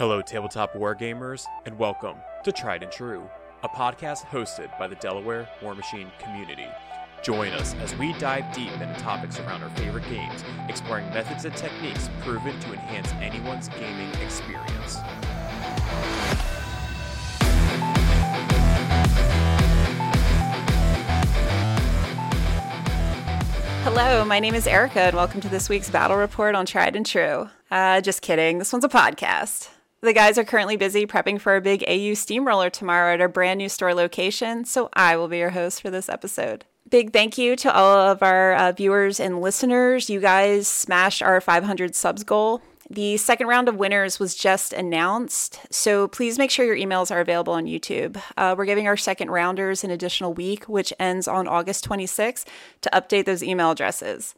Hello, tabletop wargamers, and welcome to Tried and True, a podcast hosted by the Delaware War Machine community. Join us as we dive deep into topics around our favorite games, exploring methods and techniques proven to enhance anyone's gaming experience. Hello, my name is Erica, and welcome to this week's battle report on Tried and True. Uh, just kidding, this one's a podcast. The guys are currently busy prepping for a big AU steamroller tomorrow at our brand new store location, so I will be your host for this episode. Big thank you to all of our uh, viewers and listeners. You guys smashed our 500 subs goal. The second round of winners was just announced, so please make sure your emails are available on YouTube. Uh, we're giving our second rounders an additional week, which ends on August 26th, to update those email addresses.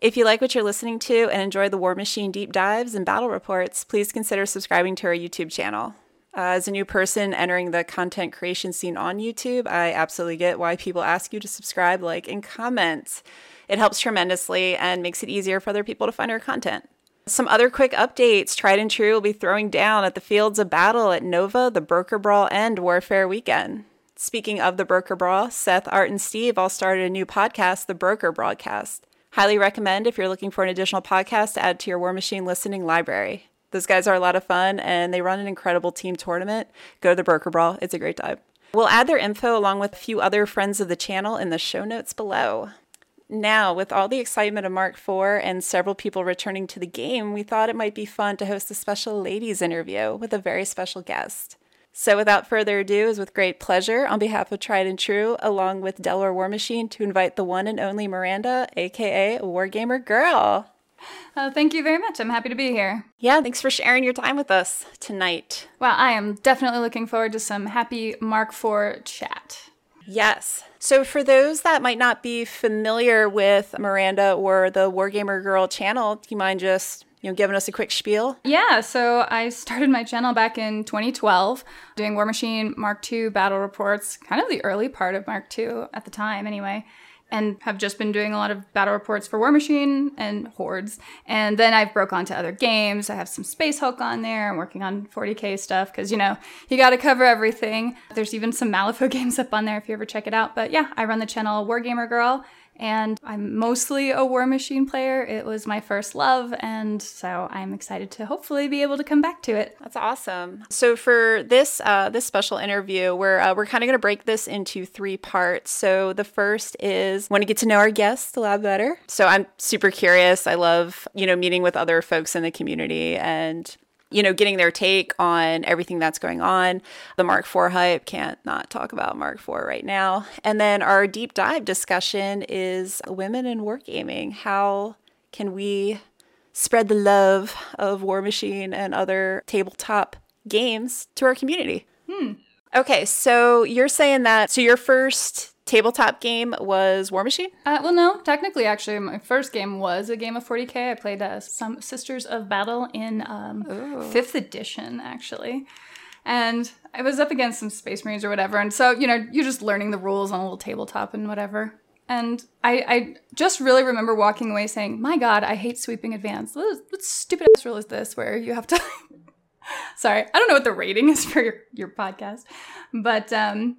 If you like what you're listening to and enjoy the War Machine deep dives and battle reports, please consider subscribing to our YouTube channel. Uh, as a new person entering the content creation scene on YouTube, I absolutely get why people ask you to subscribe, like, and comment. It helps tremendously and makes it easier for other people to find our content. Some other quick updates Tried and True will be throwing down at the fields of battle at Nova, the Bokur Brawl, and Warfare Weekend. Speaking of the Bokur Brawl, Seth, Art, and Steve all started a new podcast, the Bokur Broadcast. Highly recommend if you're looking for an additional podcast to add to your War Machine listening library. Those guys are a lot of fun and they run an incredible team tournament. Go to the Bokur Brawl, it's a great time. We'll add their info along with a few other friends of the channel in the show notes below. Now, with all the excitement of Mark IV and several people returning to the game, we thought it might be fun to host a special ladies interview with a very special guest. So, without further ado, is with great pleasure, on behalf of Tried and True, along with Delaware War Machine, to invite the one and only Miranda, aka Wargamer Girl. Uh, thank you very much. I'm happy to be here. Yeah, thanks for sharing your time with us tonight. Well, I am definitely looking forward to some happy Mark IV chat. Yes. So, for those that might not be familiar with Miranda or the Wargamer Girl channel, do you mind just you know giving us a quick spiel? Yeah, so I started my channel back in 2012, doing War Machine Mark II battle reports, kind of the early part of Mark II at the time, anyway and have just been doing a lot of battle reports for War Machine and Hordes. And then I've broke onto other games. I have some Space Hulk on there. I'm working on 40k stuff because you know you got to cover everything. There's even some Malifaux games up on there if you ever check it out. But yeah, I run the channel Wargamer Girl, and I'm mostly a War Machine player. It was my first love, and so I'm excited to hopefully be able to come back to it. That's awesome. So for this uh, this special interview, we're uh, we're kind of going to break this into three parts. So the first is want to get to know our guests a lot better. So I'm super curious. I love you know meeting with other folks in the community and you know, getting their take on everything that's going on. The Mark IV hype, can't not talk about Mark IV right now. And then our deep dive discussion is women in wargaming. How can we spread the love of War Machine and other tabletop games to our community? Hmm. Okay, so you're saying that, so your first tabletop game was War Machine? Uh, well, no, technically, actually, my first game was a game of 40k. I played uh, some Sisters of Battle in um, fifth edition, actually. And I was up against some Space Marines or whatever. And so, you know, you're just learning the rules on a little tabletop and whatever. And I, I just really remember walking away saying, my God, I hate sweeping advance. What, what stupid ass rule is this where you have to. Sorry, I don't know what the rating is for your, your podcast, but um,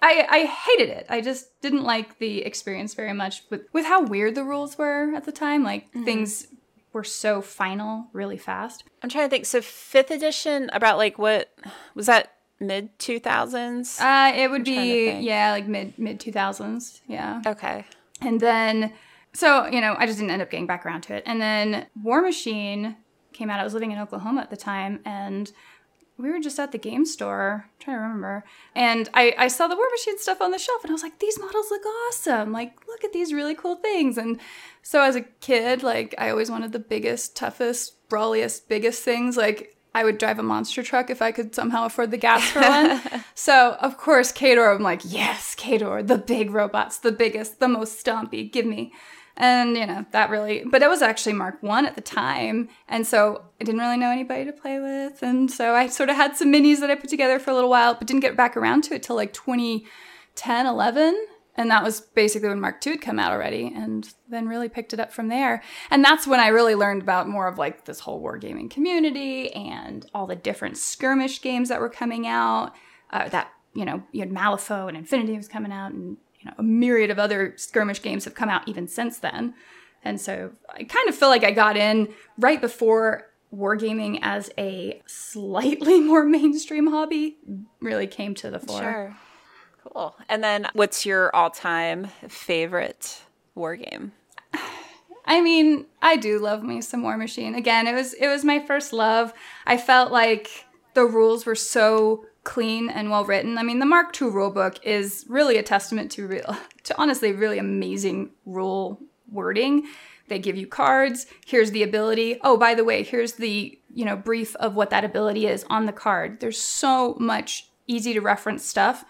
I, I hated it. I just didn't like the experience very much with, with how weird the rules were at the time. Like mm-hmm. things were so final really fast. I'm trying to think. So fifth edition about like what was that mid 2000s? Uh it would I'm be yeah, like mid mid 2000s. Yeah. Okay. And then so, you know, I just didn't end up getting back around to it. And then War Machine came out. I was living in Oklahoma at the time and we were just at the game store, I'm trying to remember, and I, I saw the War Machine stuff on the shelf, and I was like, these models look awesome. Like, look at these really cool things. And so as a kid, like, I always wanted the biggest, toughest, brawliest, biggest things. Like, I would drive a monster truck if I could somehow afford the gas for one. so, of course, Khador, I'm like, yes, Khador, the big robots, the biggest, the most stompy, give me. And, you know, that really, but it was actually Mark 1 at the time. And so I didn't really know anybody to play with. And so I sort of had some minis that I put together for a little while, but didn't get back around to it till like 2010, 11. And that was basically when Mark II had come out already, and then really picked it up from there. And that's when I really learned about more of like this whole wargaming community and all the different skirmish games that were coming out. Uh, that, you know, you had Malifaux and Infinity was coming out, and, you know, a myriad of other skirmish games have come out even since then. And so I kind of feel like I got in right before wargaming as a slightly more mainstream hobby really came to the fore. Sure. Cool. And then what's your all time favorite war game? I mean, I do love me some War Machine. Again, it was it was my first love. I felt like the rules were so clean and well written. I mean, the Mark II rulebook is really a testament to real to honestly really amazing rule wording. They give you cards. Here's the ability. Oh, by the way, here's the, you know, brief of what that ability is on the card. There's so much easy to reference stuff.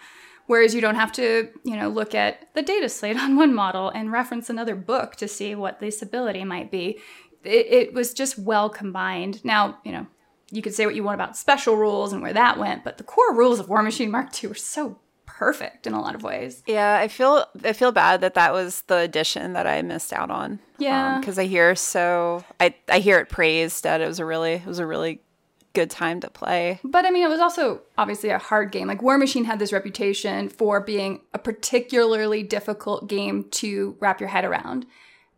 Whereas you don't have to, you know, look at the data slate on one model and reference another book to see what this ability might be. It, it was just well combined. Now, you know, you could say what you want about special rules and where that went, but the core rules of War Machine Mark II were so perfect in a lot of ways. Yeah, I feel I feel bad that that was the edition that I missed out on. Yeah, because um, I hear so I I hear it praised that it was a really it was a really good time to play. But I mean, it was also obviously a hard game. Like War Machine had this reputation for being a particularly difficult game to wrap your head around,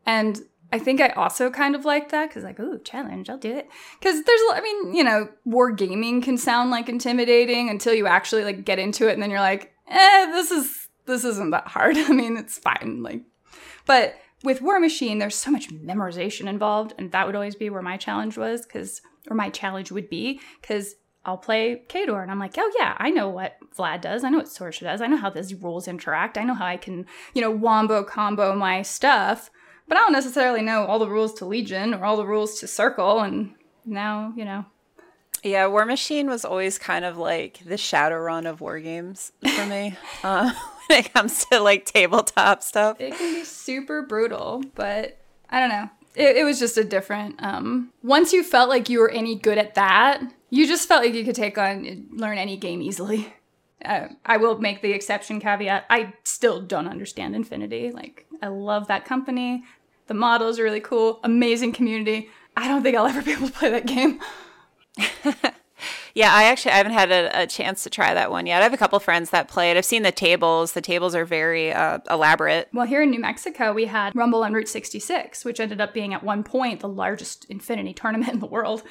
and I think I also kind of like that because, like, ooh, challenge, I'll do it. Because there's, I mean, you know, war gaming can sound like intimidating until you actually like get into it, and then you're like, eh, this is this isn't that hard. I mean, it's fine. Like, but with War Machine, there's so much memorization involved, and that would always be where my challenge was, because or my challenge would be, because I'll play Khador, and I'm like, oh yeah, I know what Vlad does. I know what Sorsha does. I know how these rules interact. I know how I can, you know, wombo combo my stuff. But I don't necessarily know all the rules to Legion or all the rules to Circle. And now, you know, yeah, War Machine was always kind of like the Shadowrun of war games for me uh, when it comes to like tabletop stuff. It can be super brutal, but I don't know. It, it was just a different. Um, once you felt like you were any good at that, you just felt like you could take on learn any game easily. Uh, I will make the exception caveat. I still don't understand Infinity. Like, I love that company. The models are really cool. Amazing community. I don't think I'll ever be able to play that game. yeah, I actually I haven't had a, a, chance to try that one yet. I have a couple friends that play it. I've seen the tables. The tables are very uh, elaborate. Well, here in New Mexico, we had Rumble on Route 66, which ended up being at one point the largest Infinity tournament in the world.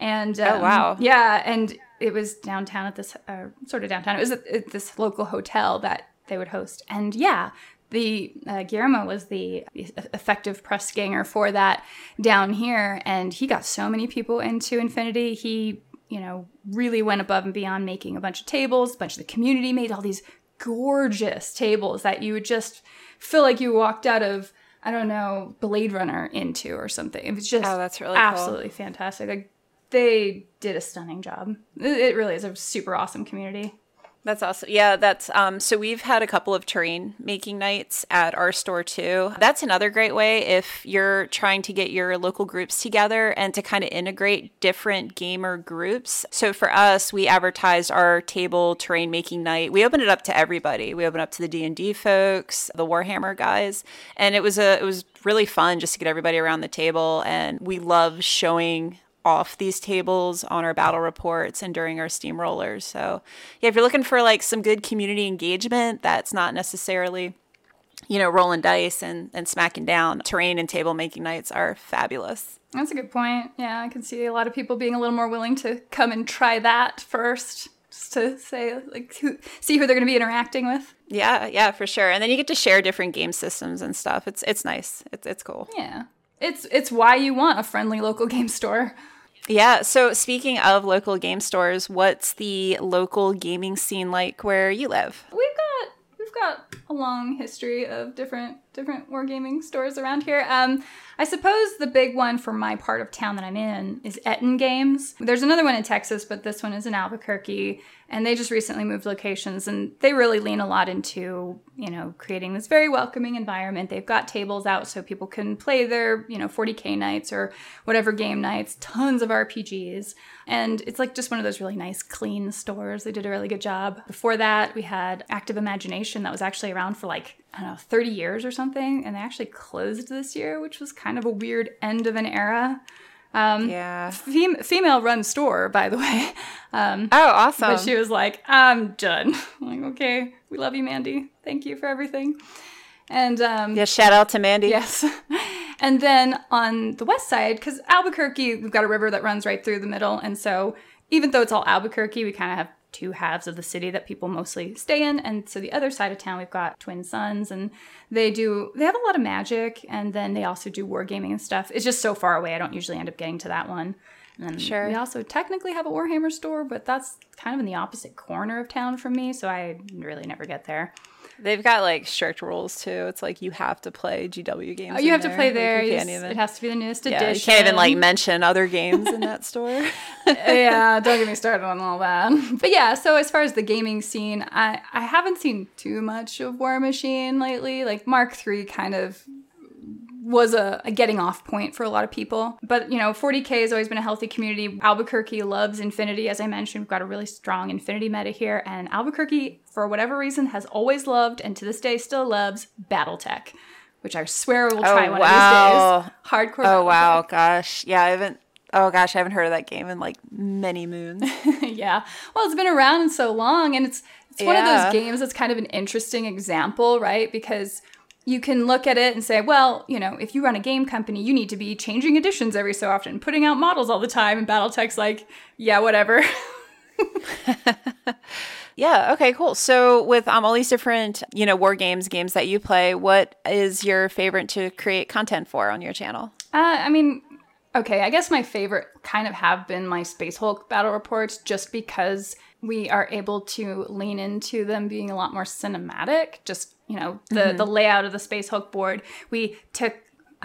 And oh, um, oh wow, yeah, and it was downtown at this uh, sort of downtown. It was at, at this local hotel that they would host, and yeah, the uh, Guillermo was the effective press ganger for that down here, and he got so many people into Infinity. He, you know, really went above and beyond making a bunch of tables. A bunch of the community made all these gorgeous tables that you would just feel like you walked out of I don't know Blade Runner into or something. It was just oh, that's really absolutely cool. fantastic. Like they did a stunning job. It really is a super awesome community. That's awesome. Yeah, that's um so we've had a couple of terrain making nights at our store too. That's another great way if you're trying to get your local groups together and to kind of integrate different gamer groups. So for us, we advertised our table terrain making night. We opened it up to everybody. We opened up to the D&D folks, the Warhammer guys, and it was a it was really fun just to get everybody around the table and we love showing off these tables on our battle reports and during our steamrollers. So, yeah, if you're looking for like some good community engagement, that's not necessarily you know, rolling dice and, and smacking down. Terrain and table making nights are fabulous. That's a good point. Yeah, I can see a lot of people being a little more willing to come and try that first, just to say like who, see who they're going to be interacting with. Yeah, yeah, for sure. And then you get to share different game systems and stuff. It's it's nice. It's it's cool. Yeah, it's it's why you want a friendly local game store. Yeah. So speaking of local game stores, what's the local gaming scene like where you live? We've got we've got a long history of different different wargaming stores around here. Um, I suppose the big one for my part of town that I'm in is Etten Games. There's another one in Texas, but this one is in Albuquerque and they just recently moved locations and they really lean a lot into you know creating this very welcoming environment they've got tables out so people can play their you know 40k nights or whatever game nights tons of rpgs and it's like just one of those really nice clean stores they did a really good job before that we had active imagination that was actually around for like I don't know, 30 years or something. And they actually closed this year, which was kind of a weird end of an era. Um, Yeah. Fem- female run store, by the way. Um, Oh, awesome. but she was like, I'm done. I'm like, okay, we love you, Mandy. Thank you for everything. And um, yeah, shout out to Mandy. Yes. and then on the west side, because Albuquerque, we've got a river that runs right through the middle. And so even though it's all Albuquerque, we kind of have two halves of the city that people mostly stay in. And so the other side of town, we've got Twin Suns, and they do, they have a lot of magic. And then they also do wargaming and stuff. It's just so far away. I don't usually end up getting to that one. And then Sure. we also technically have a Warhammer store, but that's kind of in the opposite corner of town from me. So I really never get there. They've got like strict rules too. It's like you have to play GW games. Oh, you in have to play Like, there. you You can't just- even. it has to be the newest yeah, edition. you can't even like mention other games in that store. Uh, yeah, don't get me started on all that. But yeah, so as far as the gaming scene, I, I haven't seen too much of War Machine lately. Like Mark III kind of was a, a getting off point for a lot of people. But you know, 40k has always been a healthy community. Albuquerque loves Infinity, as I mentioned. We've got a really strong Infinity meta here, and Albuquerque, for whatever reason, has always loved and to this day still loves BattleTech, which I swear we'll try Oh, one wow. of these days. Hardcore. oh BattleTech. wow, gosh, yeah, I haven't. Oh gosh, I haven't heard of that game in like many moons. yeah. Well, it's been around so long, and it's it's one of those games that's kind of an interesting example, right? Because you can look at it and say, well, you know, if you run a game company, you need to be changing editions every so often, putting out models all the time, and BattleTech's like, yeah, whatever. Yeah. Okay. Cool. So with um, all these different, you know, war games, games that you play, what is your favorite to create content for on your channel? Uh, I mean, okay, I guess my favorite kind of have been my Space Hulk battle reports just because we are able to lean into them being a lot more cinematic. Just, you know, the, mm-hmm. the layout of the Space Hulk board. We took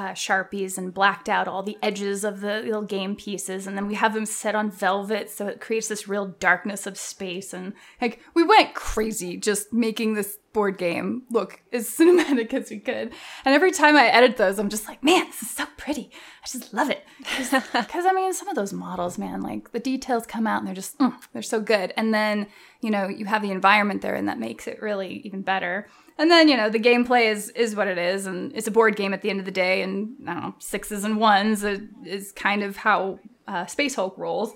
uh, Sharpies and blacked out all the edges of the little game pieces, and then we have them set on velvet so it creates this real darkness of space. And like, we went crazy just making this board game look as cinematic as we could. And every time I edit those, I'm just like, man, this is so pretty. I just love it. Because I mean, some of those models, man, like the details come out and they're just, mm, they're so good. And then, you know, you have the environment there and that makes it really even better. And then, you know, the gameplay is is what it is, and it's a board game at the end of the day, and I don't know, sixes and ones is, kind of how uh, Space Hulk rolls.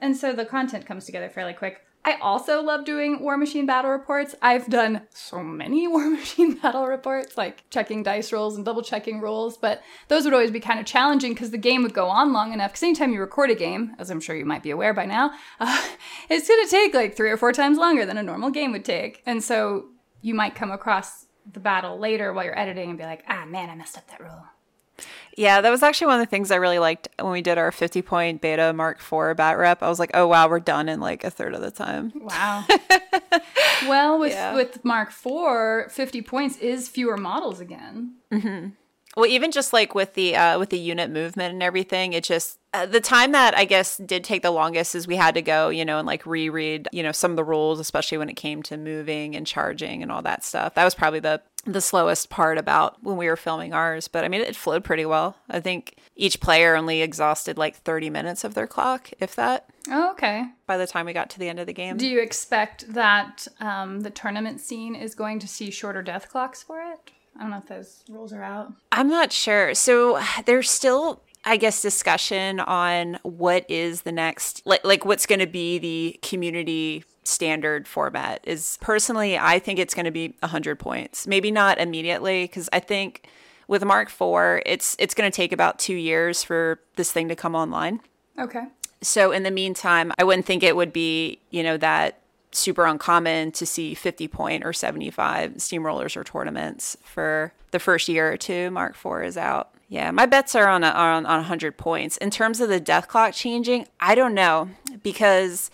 And so the content comes together fairly quick. I also love doing War Machine battle reports. I've done so many War Machine battle reports, like checking dice rolls and double checking rolls, but those would always be kind of challenging because the game would go on long enough. Because anytime you record a game, as I'm sure you might be aware by now, uh, it's going to take like three or four times longer than a normal game would take. And so you might come across the battle later while you're editing and be like, ah, man, I messed up that rule. Yeah, that was actually one of the things I really liked when we did our 50 point beta Mark IV bat rep. I was like, oh wow, we're done in like a third of the time. Wow. well, with Yeah. with Mark IV, 50 points is fewer models again. Well, even just like with the uh, with the unit movement and everything, it just uh, the time that I guess did take the longest is we had to go, you know, and like reread, you know, some of the rules, especially when it came to moving and charging and all that stuff. That was probably the the slowest part about when we were filming ours. But I mean, it flowed pretty well. I think each player only exhausted like thirty minutes of their clock, if that. Oh, okay. By the time we got to the end of the game, Do you expect that um, the tournament scene is going to see shorter death clocks for it? I don't know if those rules are out. I'm not sure. So there's still, I guess, discussion on what is the next, like, like what's going to be the community standard format. Is personally, I think it's going to be 100 points. Maybe not immediately, because I think with Mark IV, it's it's going to take about two years for this thing to come online. Okay. So in the meantime, I wouldn't think it would be, you know, that super uncommon to see 50 point or 75 steamrollers or tournaments for the first year or two Mark 4 is out. Yeah, my bets are on a, on on 100 points. In terms of the death clock changing, I don't know because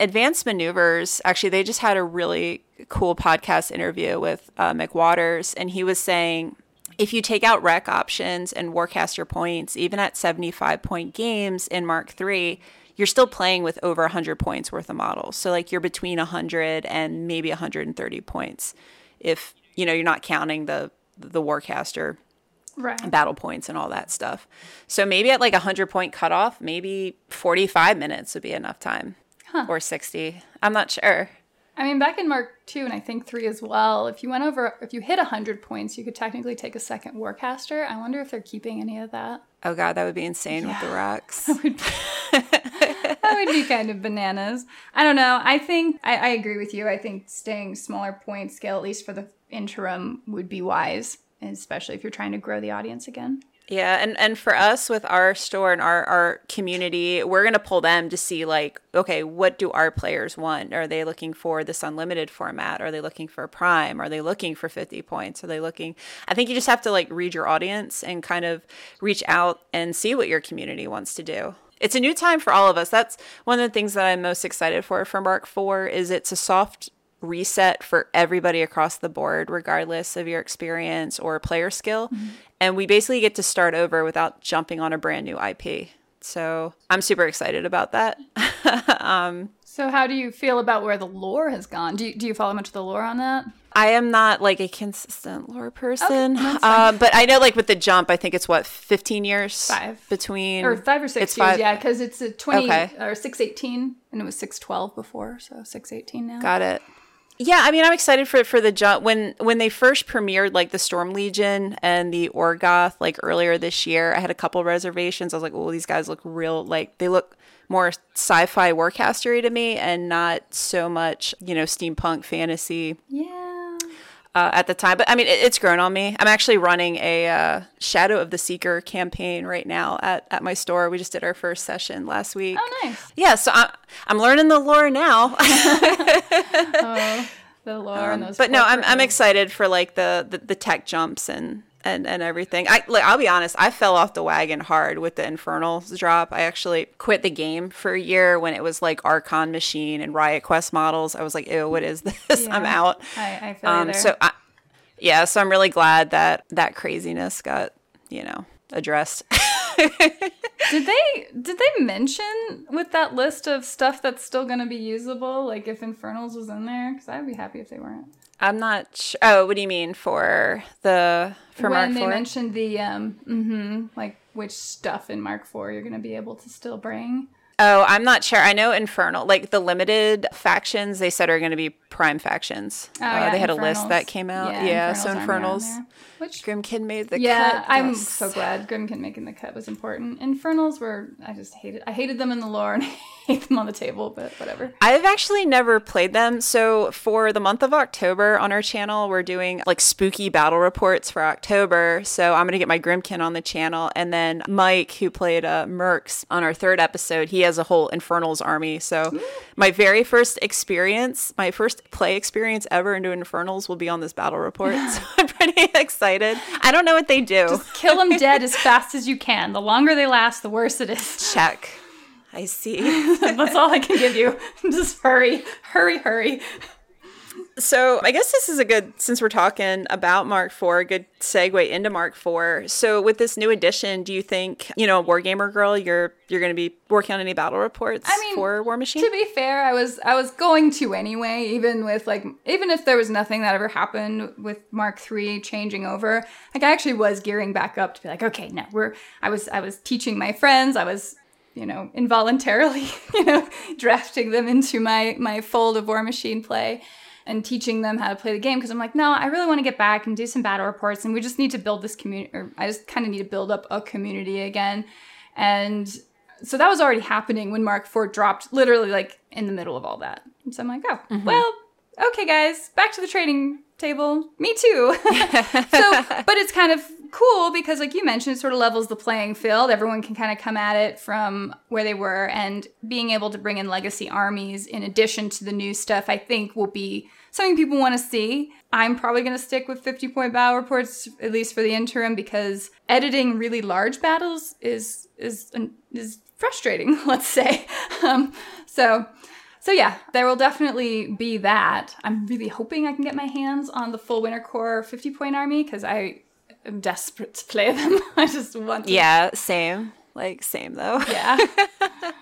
advanced maneuvers actually they just had a really cool podcast interview with uh, McWaters and he was saying if you take out rack options and warcaster points, even at 75 point games in Mark III, you're still playing with over 100 points worth of models. So like you're between 100 and maybe 130 points if, you know, you're not counting the the warcaster Right. battle points and all that stuff. So maybe at like a 100 point cutoff, maybe 45 minutes would be enough time or 60. I'm not sure. I mean, back in Mark two and I think three as well. If you went over, if you hit hundred points, you could technically take a second Warcaster. I wonder if they're keeping any of that. Oh god, that would be insane with the rocks. that would be kind of bananas. I don't know. I think I, I agree with you. I think staying smaller point scale, at least for the interim, would be wise, especially if you're trying to grow the audience again. Yeah, and and for us with our store and our our community, we're gonna pull them to see like, okay, what do our players want? Are they looking for this unlimited format? Are they looking for prime? Are they looking for fifty points? Are they looking? I think you just have to like read your audience and kind of reach out and see what your community wants to do. It's a new time for all of us. That's one of the things that I'm most excited for for Mark Four is it's a soft reset for everybody across the board, regardless of your experience or player skill. Mm-hmm. And we basically get to start over without jumping on a brand new IP. So I'm super excited about that. um, so, how do you feel about where the lore has gone? Do you, do you follow much of the lore on that? I am not like a consistent lore person, okay, uh, but I know like with the jump, I think it's what 15 years, five between or five or six years, five. yeah, because it's a 20 okay. or 618 and it was 612 before, so 618 now. Got it. Yeah, I mean, I'm excited for for the jump when when they first premiered like the Storm Legion and the Orgoth like earlier this year. I had a couple reservations. I was like, "Oh, these guys look real like they look more sci-fi warcastery to me and not so much, you know, steampunk fantasy." Yeah. Uh, at the time. But I mean, it, it's grown on me. I'm actually running a uh, Shadow of the Seeker campaign right now at, at my store. We just did our first session last week. Oh, nice. Yeah, so I'm, I'm learning the lore now. oh, the lore um, and those. But no, I'm, I'm excited for like the, the, the tech jumps and and and everything. I like, I'll be honest, I fell off the wagon hard with the Infernals drop. I actually quit the game for a year when it was like Archon Machine and Riot Quest models. I was like, ew, what is this? Yeah, I'm out. I, I feel um, so I, yeah, so I'm really glad that that craziness got you know addressed. did they did they mention with that list of stuff that's still going to be usable like if infernals was in there because i'd be happy if they weren't I'm not sure. Oh, what do you mean for the for when Mark they 4? mentioned the um mm-hmm, like which stuff in Mark Four you're going to be able to still bring. Oh, I'm not sure. I know Infernal, like the limited factions, they said are going to be prime factions. Oh, uh, yeah, they had Infernals. a list that came out. Yeah, yeah Infernals so Infernals. Which Grymkin made the yeah, cut. I'm yes. so glad Grymkin making the cut was important. Infernals were I just hated I hated them in the lore and I hate them on the table, but whatever. I've actually never played them. So for the month of October on our channel, we're doing like spooky battle reports for October. So I'm gonna get my Grymkin on the channel, and then Mike, who played uh, Mercs on our third episode, he has a whole Infernals army. So Ooh. my very first experience, my first play experience ever into Infernals will be on this battle report. so I'm pretty excited. I don't know what they do. Just kill them dead as fast as you can. The longer they last, the worse it is. Check. I see. That's all I can give you. Just hurry, hurry, hurry. So I guess this is a good, since we're talking about Mark IV, a good segue into Mark IV. So with this new edition, do you think, you know, Wargamer girl, you're you're going to be working on any battle reports I mean, for War Machine? To be fair, I was I was going to anyway, even with like even if there was nothing that ever happened with Mark III changing over. Like I actually was gearing back up to be like, okay, no, we're I was I was teaching my friends, I was you know, involuntarily, you know, drafting them into my my fold of War Machine play and teaching them how to play the game because I'm like, no, I really want to get back and do some battle reports, and we just need to build this community. Or I just kind of need to build up a community again, and so that was already happening when Mark IV dropped, literally like in the middle of all that. And so I'm like, oh, mm-hmm. well, okay, guys, back to the trading table. Me too. so, but it's kind of cool because, like you mentioned, it sort of levels the playing field. Everyone can kind of come at it from where they were, and being able to bring in legacy armies in addition to the new stuff, I think, will be something people want to see. I'm probably going to stick with 50 point battle reports at least for the interim because editing really large battles is is is frustrating. Let's say. Um, so so yeah, there will definitely be that. I'm really hoping I can get my hands on the full Winter Korps 50 point army because I am desperate to play them. I just want to. Yeah, same. Like same though. Yeah.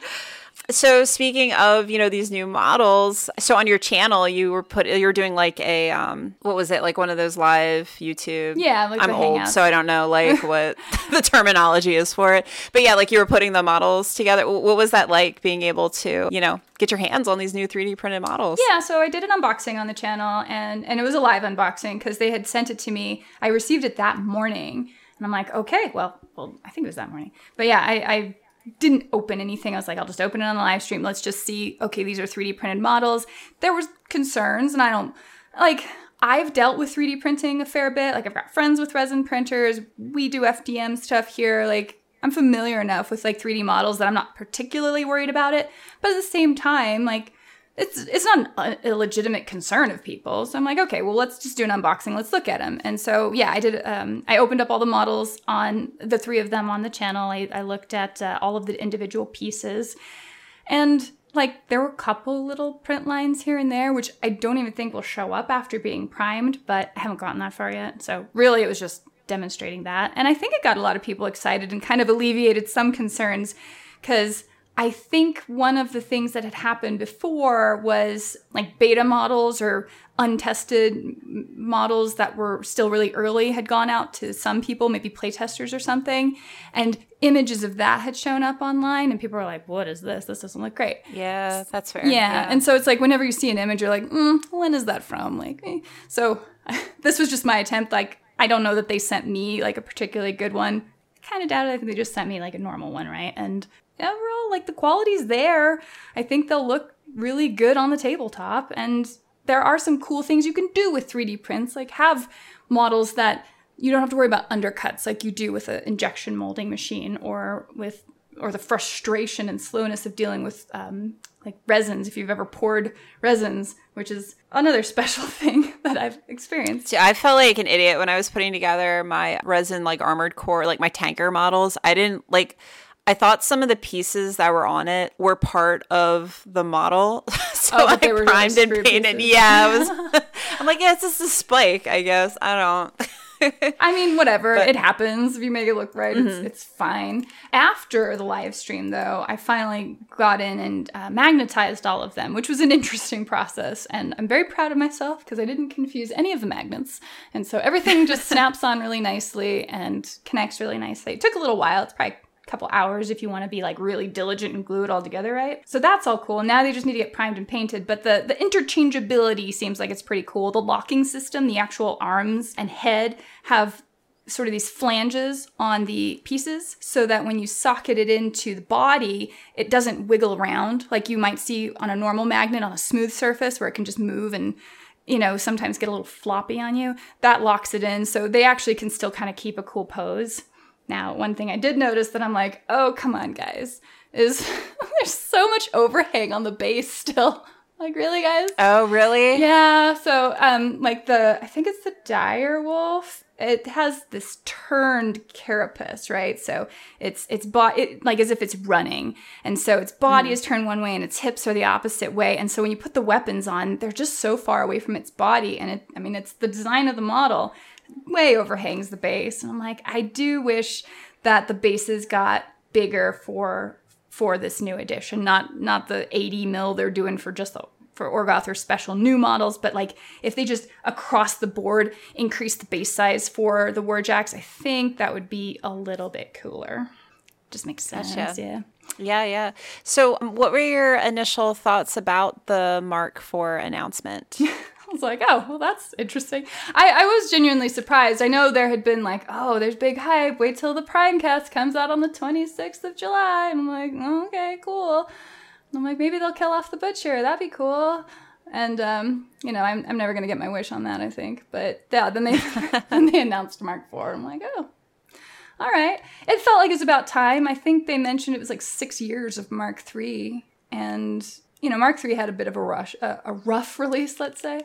So speaking of, you know, these new models, so on your channel you were put you're doing like a um what was it? Like one of those live YouTube Yeah, like I'm old, Hangouts. so I don't know like what the terminology is for it. But yeah, like you were putting the models together. What was that like being able to, you know, get your hands on these new 3D printed models? Yeah, so I did an unboxing on the channel and and it was a live unboxing because they had sent it to me. I received it that morning. And I'm like, okay, well, well, I think it was that morning. But yeah, I, I didn't open anything. I was like, I'll just open it on the live stream. Let's just see, okay, these are 3D printed models. There was concerns, and I don't like I've dealt with 3D printing a fair bit. Like I've got friends with resin printers. We do FDM stuff here. Like I'm familiar enough with like 3D models that I'm not particularly worried about it. But at the same time, like it's it's not an illegitimate concern of people. So I'm like, okay, well, let's just do an unboxing. Let's look at them. And so yeah, I did. Um, I opened up all the models on the three of them on the channel. I, I looked at uh, all of the individual pieces, and like there were a couple little print lines here and there, which I don't even think will show up after being primed. But I haven't gotten that far yet. So really, it was just demonstrating that, and I think it got a lot of people excited and kind of alleviated some concerns because I think one of the things that had happened before was like beta models or untested models that were still really early had gone out to some people, maybe playtesters or something, and images of that had shown up online, and people were like, "What is this? This doesn't look great." Yeah, that's fair. Yeah. And so it's like whenever you see an image, you're like, mm, when is that from? Like, eh. so this was just my attempt. Like, I don't know that they sent me like a particularly good one. Kind of doubt it. I think they just sent me like a normal one, right? And overall, like the quality's there. I think they'll look really good on the tabletop. And there are some cool things you can do with 3D prints, like have models that you don't have to worry about undercuts like you do with an injection molding machine or with or the frustration and slowness of dealing with um, like resins if you've ever poured resins which is another special thing that i've experienced I felt like an idiot when I was putting together my resin like armored core, like my tanker models. I didn't like I thought some of the pieces that were on it were part of the model. so Oh, I were primed and painted. pieces. Yeah, it was I'm like, yeah, it's just a spike, I guess. I don't I mean, whatever. But- it happens. If you make it look right, it's, it's fine. After the live stream, though, I finally got in and uh, magnetized all of them, which was an interesting process. And I'm very proud of myself because I didn't confuse any of the magnets. And so everything just snaps on really nicely and connects really nicely. It took a little while. It's probably couple hours if you want to be like really diligent and glue it all together right so that's all cool now they just need to get primed and painted but the the interchangeability seems like it's pretty cool the locking system the actual arms and head have sort of these flanges on the pieces so that when you socket it into the body, it doesn't wiggle around like you might see on a normal magnet on a smooth surface where it can just move and you know, sometimes get a little floppy on you. That locks it in so they actually can still kind of keep a cool pose. Now, one thing I did notice that I'm like, "Oh, come on, guys." Is there's so much overhang on the base still. Like, really, guys? Oh, really? Yeah, so um like the I think it's the dire wolf. It has this turned carapace, right? So it's it's bo- it, like as if it's running. And so its body is turned one way and its hips are the opposite way. And so when you put the weapons on, they're just so far away from its body and it I mean it's the design of the model way overhangs the base. And I'm like, I do wish that the bases got bigger for for this new edition, not not the 80 mil they're doing for just the for Orgoth or special new models, but like if they just across the board increase the base size for the Warjacks, I think that would be a little bit cooler. Just makes sense, Gotcha. yeah. Yeah, yeah. So, um, what were your initial thoughts about the Mark IV announcement? I was like, oh, well, that's interesting. I, I was genuinely surprised. I know there had been like, oh, there's big hype. Wait till the Primecast comes out on the 26th of July. And I'm like, oh, okay, cool. And I'm like, maybe they'll kill off the Butcher. That'd be cool. And, um, you know, I'm, I'm never going to get my wish on that, I think. But yeah, then they, then they announced Mark IV. I'm like, oh, all right. It felt like it was about time. I think they mentioned it was like six years of Mark III. And, you know, Mark III had a bit of a rush, a, a rough release, let's say.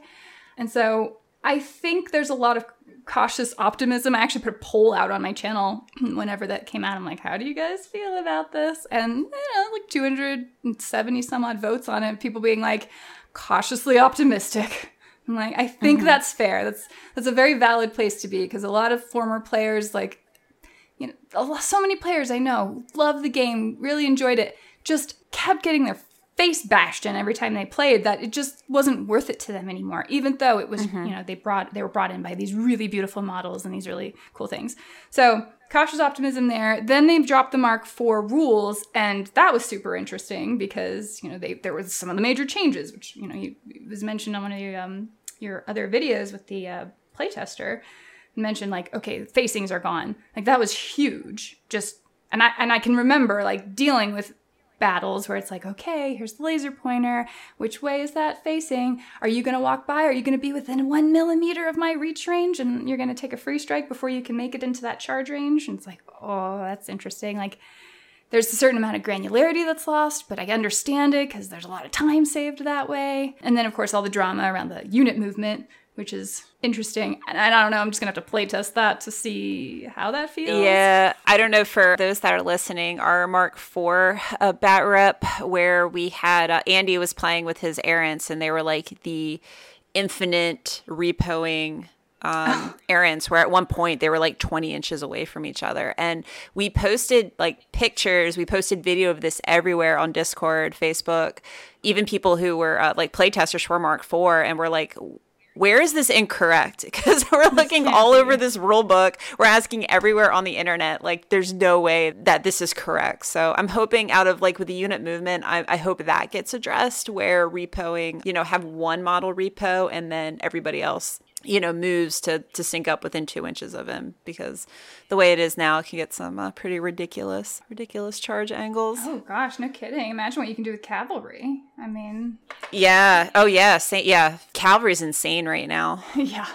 And so I think there's a lot of cautious optimism. I actually put a poll out on my channel whenever that came out. I'm like, how do you guys feel about this? And, you know, like 270 some odd votes on it. People being like, cautiously optimistic. I'm like, I think mm-hmm. that's fair. That's that's a very valid place to be because a lot of former players like you know, so many players I know love the game, really enjoyed it, just kept getting their face bashed in every time they played that it just wasn't worth it to them anymore even though it was mm-hmm. you know they brought they were brought in by these really beautiful models and these really cool things. So cautious optimism there. Then they dropped the mark for rules and that was super interesting because you know they there was some of the major changes which you know you, was mentioned on one of your um your other videos with the uh, playtester mentioned like okay facings are gone. Like that was huge. Just and I and I can remember like dealing with battles where it's like, okay, here's the laser pointer. Which way is that facing? Are you going to walk by? Are you going to be within one millimeter of my reach range and you're going to take a free strike before you can make it into that charge range? And it's like, oh, that's interesting. Like, there's a certain amount of granularity that's lost, but I understand it because there's a lot of time saved that way. And then, of course, all the drama around the unit movement which is interesting. And I don't know, I'm just gonna have to play test that to see how that feels. Yeah, I don't know for those that are listening, our Mark IV uh, bat rep where we had uh, Andy was playing with his errants and they were like the infinite repoing um, errants where at one point they were like 20 inches away from each other. And we posted like pictures, we posted video of this everywhere on Discord, Facebook, even people who were uh, like playtesters for Mark IV and were like, where is this incorrect? Because we're looking all over this rule book. We're asking everywhere on the internet. Like, there's no way that this is correct. So I'm hoping out of like with the unit movement, I, I hope that gets addressed where repoing, you know, have one model repo and then everybody else you know moves to to sync up within two inches of him because the way it is now it can get some uh, pretty ridiculous ridiculous charge angles. Oh gosh no kidding. Imagine what you can do with cavalry. I mean yeah. Oh yeah. Sa- yeah. Cavalry's insane right now. Yeah.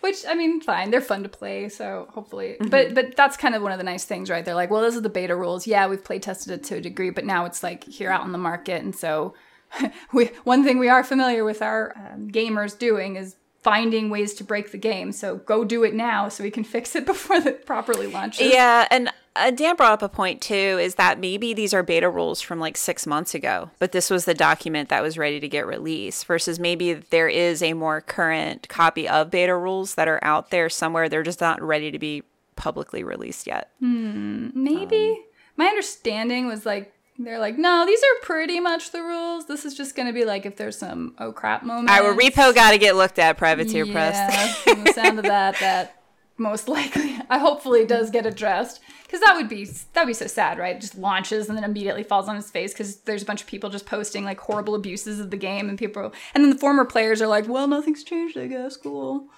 Which i mean fine. They're fun to play so hopefully mm-hmm. but but that's kind of one of the nice things right? They're like well those are the beta rules. Yeah we've play tested it to a degree but now it's like here out in the market. And so we one thing we are familiar with our um, gamers doing is finding ways to break the game. So go do it now so we can fix it before it properly launches. Yeah, and uh, Dan brought up a point too is that maybe these are beta rules from like six months ago, but this was the document that was ready to get released versus maybe there is a more current copy of beta rules that are out there somewhere. They're just not ready to be publicly released yet. Hmm, maybe. Um, My understanding was like they're like, no, these are pretty much the rules. This is just going to be like if there's some oh crap moment. All right, well, repo got to get looked at, privateer yeah, press. from the sound of that, that most likely, I hopefully does get addressed because that would be that would be so sad, right? It just launches and then immediately falls on his face because there's a bunch of people just posting like horrible abuses of the game, and people, and then the former players are like, well, nothing's changed, I guess. Cool.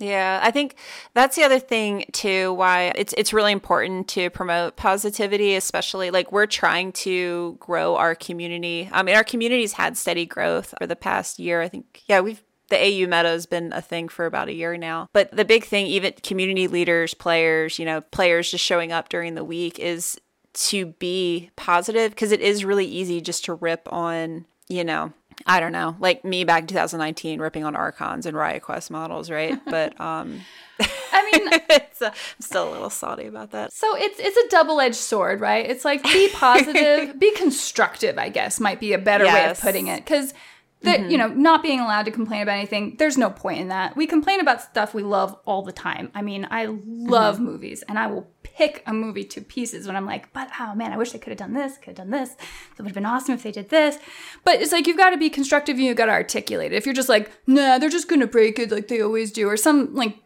Yeah, I think that's the other thing too why it's it's really important to promote positivity, especially like we're trying to grow our community. I mean, our community's had steady growth for the past year. I think yeah, we've the AU meta has been a thing for about a year now. But the big thing, even community leaders, players, you know, players just showing up during the week is to be positive because it is really easy just to rip on, you know, I don't know, like me back in 2019 ripping on Archons and Riot Quest models, right? But um I mean, it's a, I'm still a little salty about that. So it's it's a double edged sword, right? It's like be positive, be constructive. I guess might be a better yes. way of putting it because that mm-hmm. you know not being allowed to complain about anything there's no point in that. We complain about stuff we love all the time. I mean i love mm-hmm. movies and i will pick a movie to pieces when i'm like but oh man i wish they could have done this could have done this. That would have been awesome if they did this. But it's like you've got to be constructive and you've got to articulate it. If you're just like nah they're just gonna break it like they always do or some like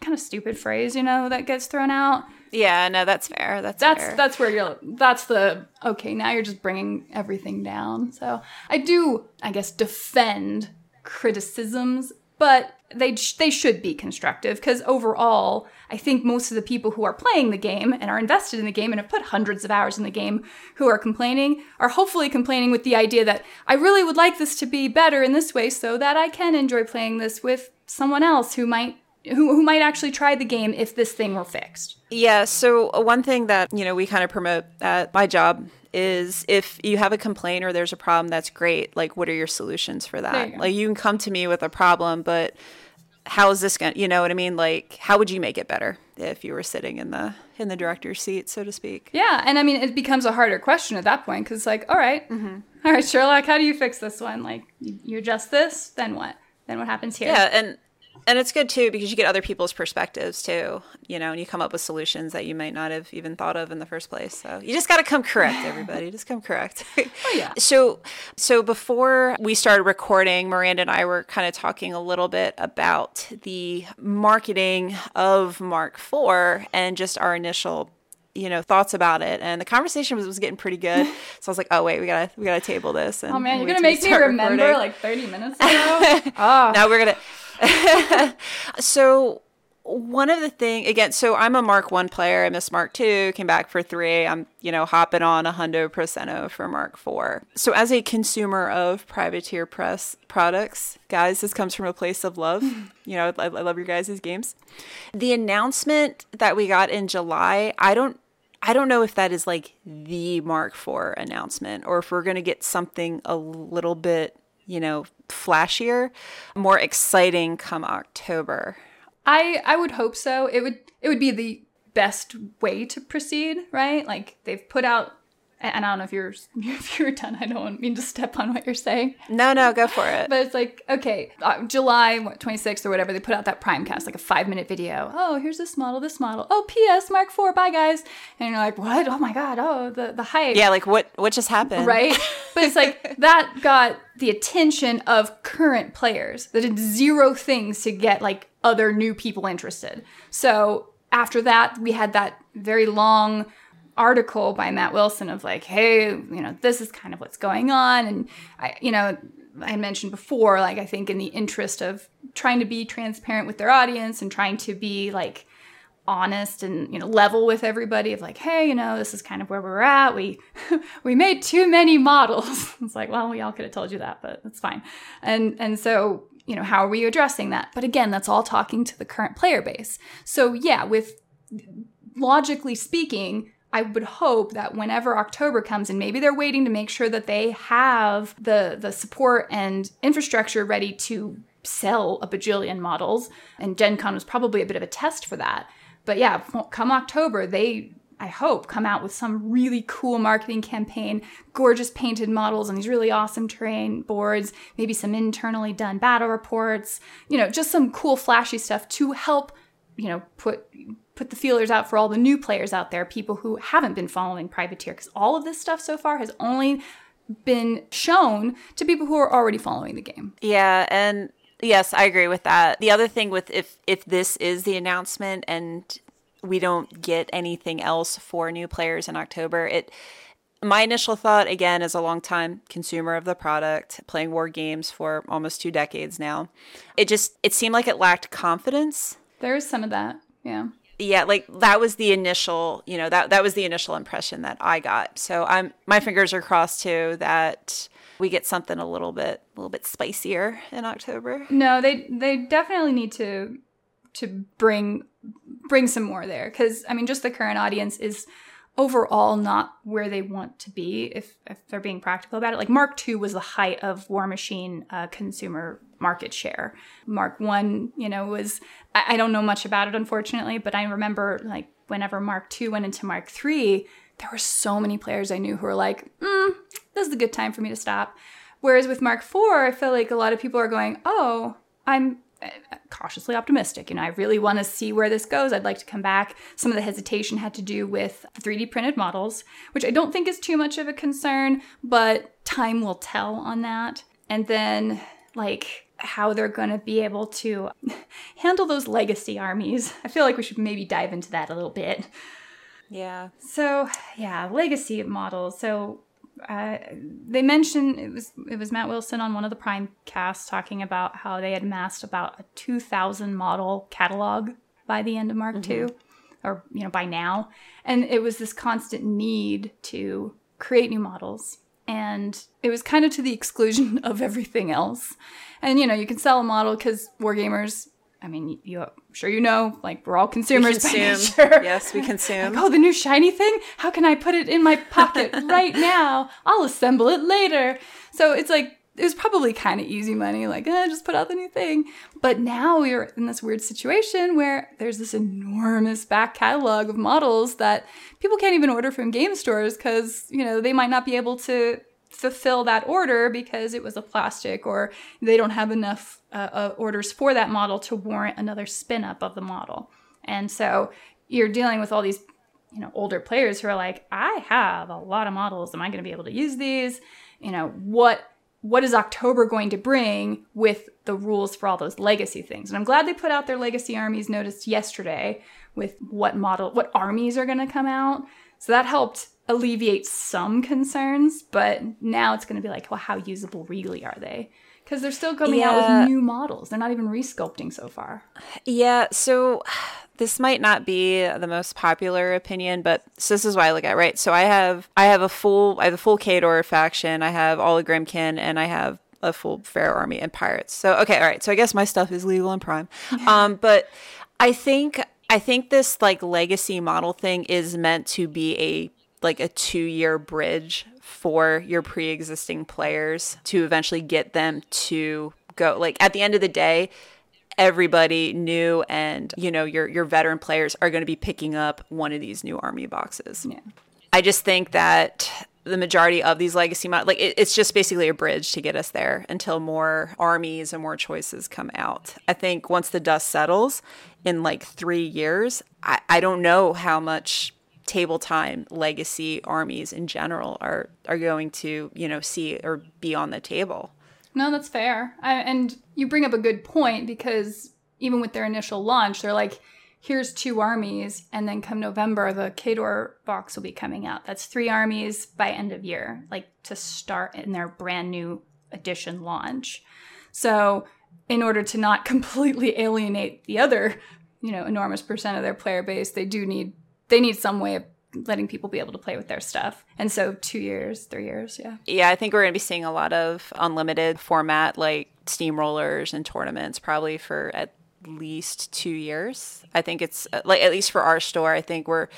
kind of stupid phrase you know that gets thrown out yeah, no, that's fair. That's that's fair. that's where you're. That's the okay. Now you're just bringing everything down. So I do, I guess, defend criticisms, but they they should be constructive because overall, I think most of the people who are playing the game and are invested in the game and have put hundreds of hours in the game who are complaining are hopefully complaining with the idea that I really would like this to be better in this way so that I can enjoy playing this with someone else who might who, who might actually try the game if this thing were fixed. Yeah. So one thing that you know we kind of promote at my job is if you have a complaint or there's a problem, that's great. Like, what are your solutions for that? You like, you can come to me with a problem, but how is this going? to You know what I mean? Like, how would you make it better if you were sitting in the in the director's seat, so to speak? Yeah, and I mean, it becomes a harder question at that point because, it's like, all right, mm-hmm. all right, Sherlock, how do you fix this one? Like, you, you adjust this, then what? Then what happens here? Yeah, and and it's good too because you get other people's perspectives too, you know, and you come up with solutions that you might not have even thought of in the first place. So you just got to come correct, everybody. just come correct. Oh yeah. So, so before we started recording, Miranda and I were kind of talking a little bit about the marketing of Mark IV and just our initial you know thoughts about it and the conversation was, was getting pretty good so i was like oh wait we gotta we gotta table this and Oh man, you're gonna make me remember recording. like 30 minutes ago. oh, now we're gonna so one of the thing again so i'm a mark one player. I missed mark two came back for three. I'm you know hopping on a hundo percento for mark four. So as a consumer of privateer press products guys this comes from a place of love. You know i, I love your guys' games. The announcement that we got in july i don't I don't know if that is like the Mark IV announcement or if we're going to get something a little bit, you know, flashier, more exciting come October. I I would hope so. It would it would be the best way to proceed, right? Like they've put out and I don't know if you're if you're done. I don't mean to step on what you're saying, No, no, go for it. but it's like okay, uh, July what, 26th or whatever. They put out that Primecast, like a five minute video. Oh, here's this model, this model. Oh, P.S. Mark IV. Bye, guys. And you're like, what? Oh my god. Oh, the the hype. yeah, like what what just happened? right? But it's like that got the attention of current players that did zero things to get like other new people interested. So after that, we had that very long article by Matt Wilson of like, hey, you know, this is kind of what's going on. And I, you know, I mentioned before, like, I think in the interest of trying to be transparent with their audience and trying to be like, honest and you know level with everybody of like hey you know this is kind of where we're at. We we made too many models. It's like well we all could have told you that but that's fine. And and so you know how are we addressing that? But again that's all talking to the current player base. So yeah with logically speaking I would hope that whenever October comes and maybe they're waiting to make sure that they have the the support and infrastructure ready to sell a bajillion models and Gen Con was probably a bit of a test for that. But yeah, come October, they I hope come out with some really cool marketing campaign, gorgeous painted models and these really awesome terrain boards, maybe some internally done battle reports, you know, just some cool flashy stuff to help, you know, put put the feelers out for all the new players out there, people who haven't been following Privateer, because all of this stuff so far has only been shown to people who are already following the game. Yeah, and yes, I agree with that. The other thing with if if this is the announcement and we don't get anything else for new players in October, it my initial thought again as a long time consumer of the product playing war games for almost two decades now it just it seemed like it lacked confidence There is some of that. Yeah. Yeah like that was the initial you know that that was the initial impression that i got. So i'm my fingers are crossed too that we get something a little bit a little bit spicier in october. No, they they definitely need to to bring bring some more there. Because I mean, just the current audience is overall not where they want to be if if they're being practical about it. Like Mark II was the height of War Machine uh, consumer market share. Mark One, you know, was I, I don't know much about it unfortunately, but I remember like whenever Mark two went into Mark three, there were so many players I knew who were like, mm, "This is a good time for me to stop." Whereas with Mark four, I feel like a lot of people are going, "Oh, I'm uh, cautiously optimistic. You know, I really want to see where this goes. I'd like to come back. Some of the hesitation had to do with 3D printed models, which I don't think is too much of a concern, but time will tell on that. And then, like, how they're going to be able to handle those legacy armies. I feel like we should maybe dive into that a little bit. yeah So yeah, legacy models. So uh, they mentioned it was it was Matt Wilson on one of the Prime casts talking about how they had amassed about a two thousand model catalog by the end of Mark II, or you know by now, and it was this constant need to create new models. And it was kind of to the exclusion of everything else. And you know, you can sell a model because wargamers I mean, you I'm sure you know, like we're all consumers by consume yes we consume Like, oh, the new shiny thing? How can I put it in my pocket right now? I'll assemble it later. So it's like, it was probably kind of easy money, like, eh, just put out the new thing. But now we're in this weird situation where there's this enormous back catalog of models that people can't even order from game stores because, you know, they might not be able to fulfill that order because it was a plastic or they don't have enough uh, uh, orders for that model to warrant another spin up of the model. And so you're dealing with all these you know older players who are like I have a lot of models am I going to be able to use these? You know, what what is October going to bring with the rules for all those legacy things? And I'm glad they put out their legacy armies notice yesterday with what model, what armies are going to come out. So that helped alleviate some concerns, but now it's going to be like, well, how usable really are they? Because they're still coming yeah. out with new models. They're not even resculpting so far. Yeah. So this might not be the most popular opinion, but so this is why I look at right. So I have I have a full I have a full Khador faction. I have all the Grymkin, and I have a full Farrow army and pirates. So okay, all right. So I guess my stuff is legal and prime. um, but I think I think this like legacy model thing is meant to be a like a two year bridge for your pre existing players to eventually get them to go. Like at the end of the day, everybody new and you know your your veteran players are going to be picking up one of these new army boxes. Yeah. I just think that the majority of these legacy mod like it, it's just basically a bridge to get us there until more armies and more choices come out i think once the dust settles in like three years i, I don't know how much table time legacy armies in general are are going to you know see or be on the table no that's fair I, and you bring up a good point because even with their initial launch they're like here's two armies, and then come November, the Khador box will be coming out. That's three armies by end of year, like to start in their brand new edition launch. So, in order to not completely alienate the other, you know, enormous percent of their player base, they do need they need some way of letting people be able to play with their stuff. And so, two years, three years, yeah. Yeah, I think we're going to be seeing a lot of unlimited format like steamrollers and tournaments probably for at least two years. I think it's like at least for our store. I think we're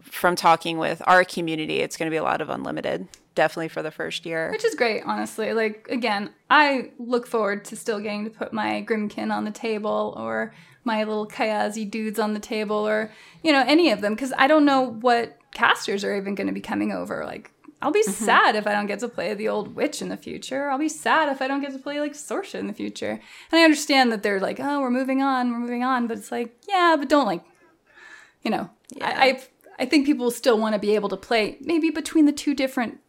from talking with our community. It's going to be a lot of unlimited, definitely for the first year, which is great. Honestly, like again, I look forward to still getting to put my Grymkin on the table or my little Kayazy dudes on the table or you know any of them because I don't know what casters are even going to be coming over. Like I'll be mm-hmm. sad if I don't get to play the old witch in the future. I'll be sad if I don't get to play like Sorscha in the future. And I understand that they're like, oh, we're moving on, we're moving on, but it's like, yeah, but don't like, you know, yeah. I, I I think people still want to be able to play maybe between the two different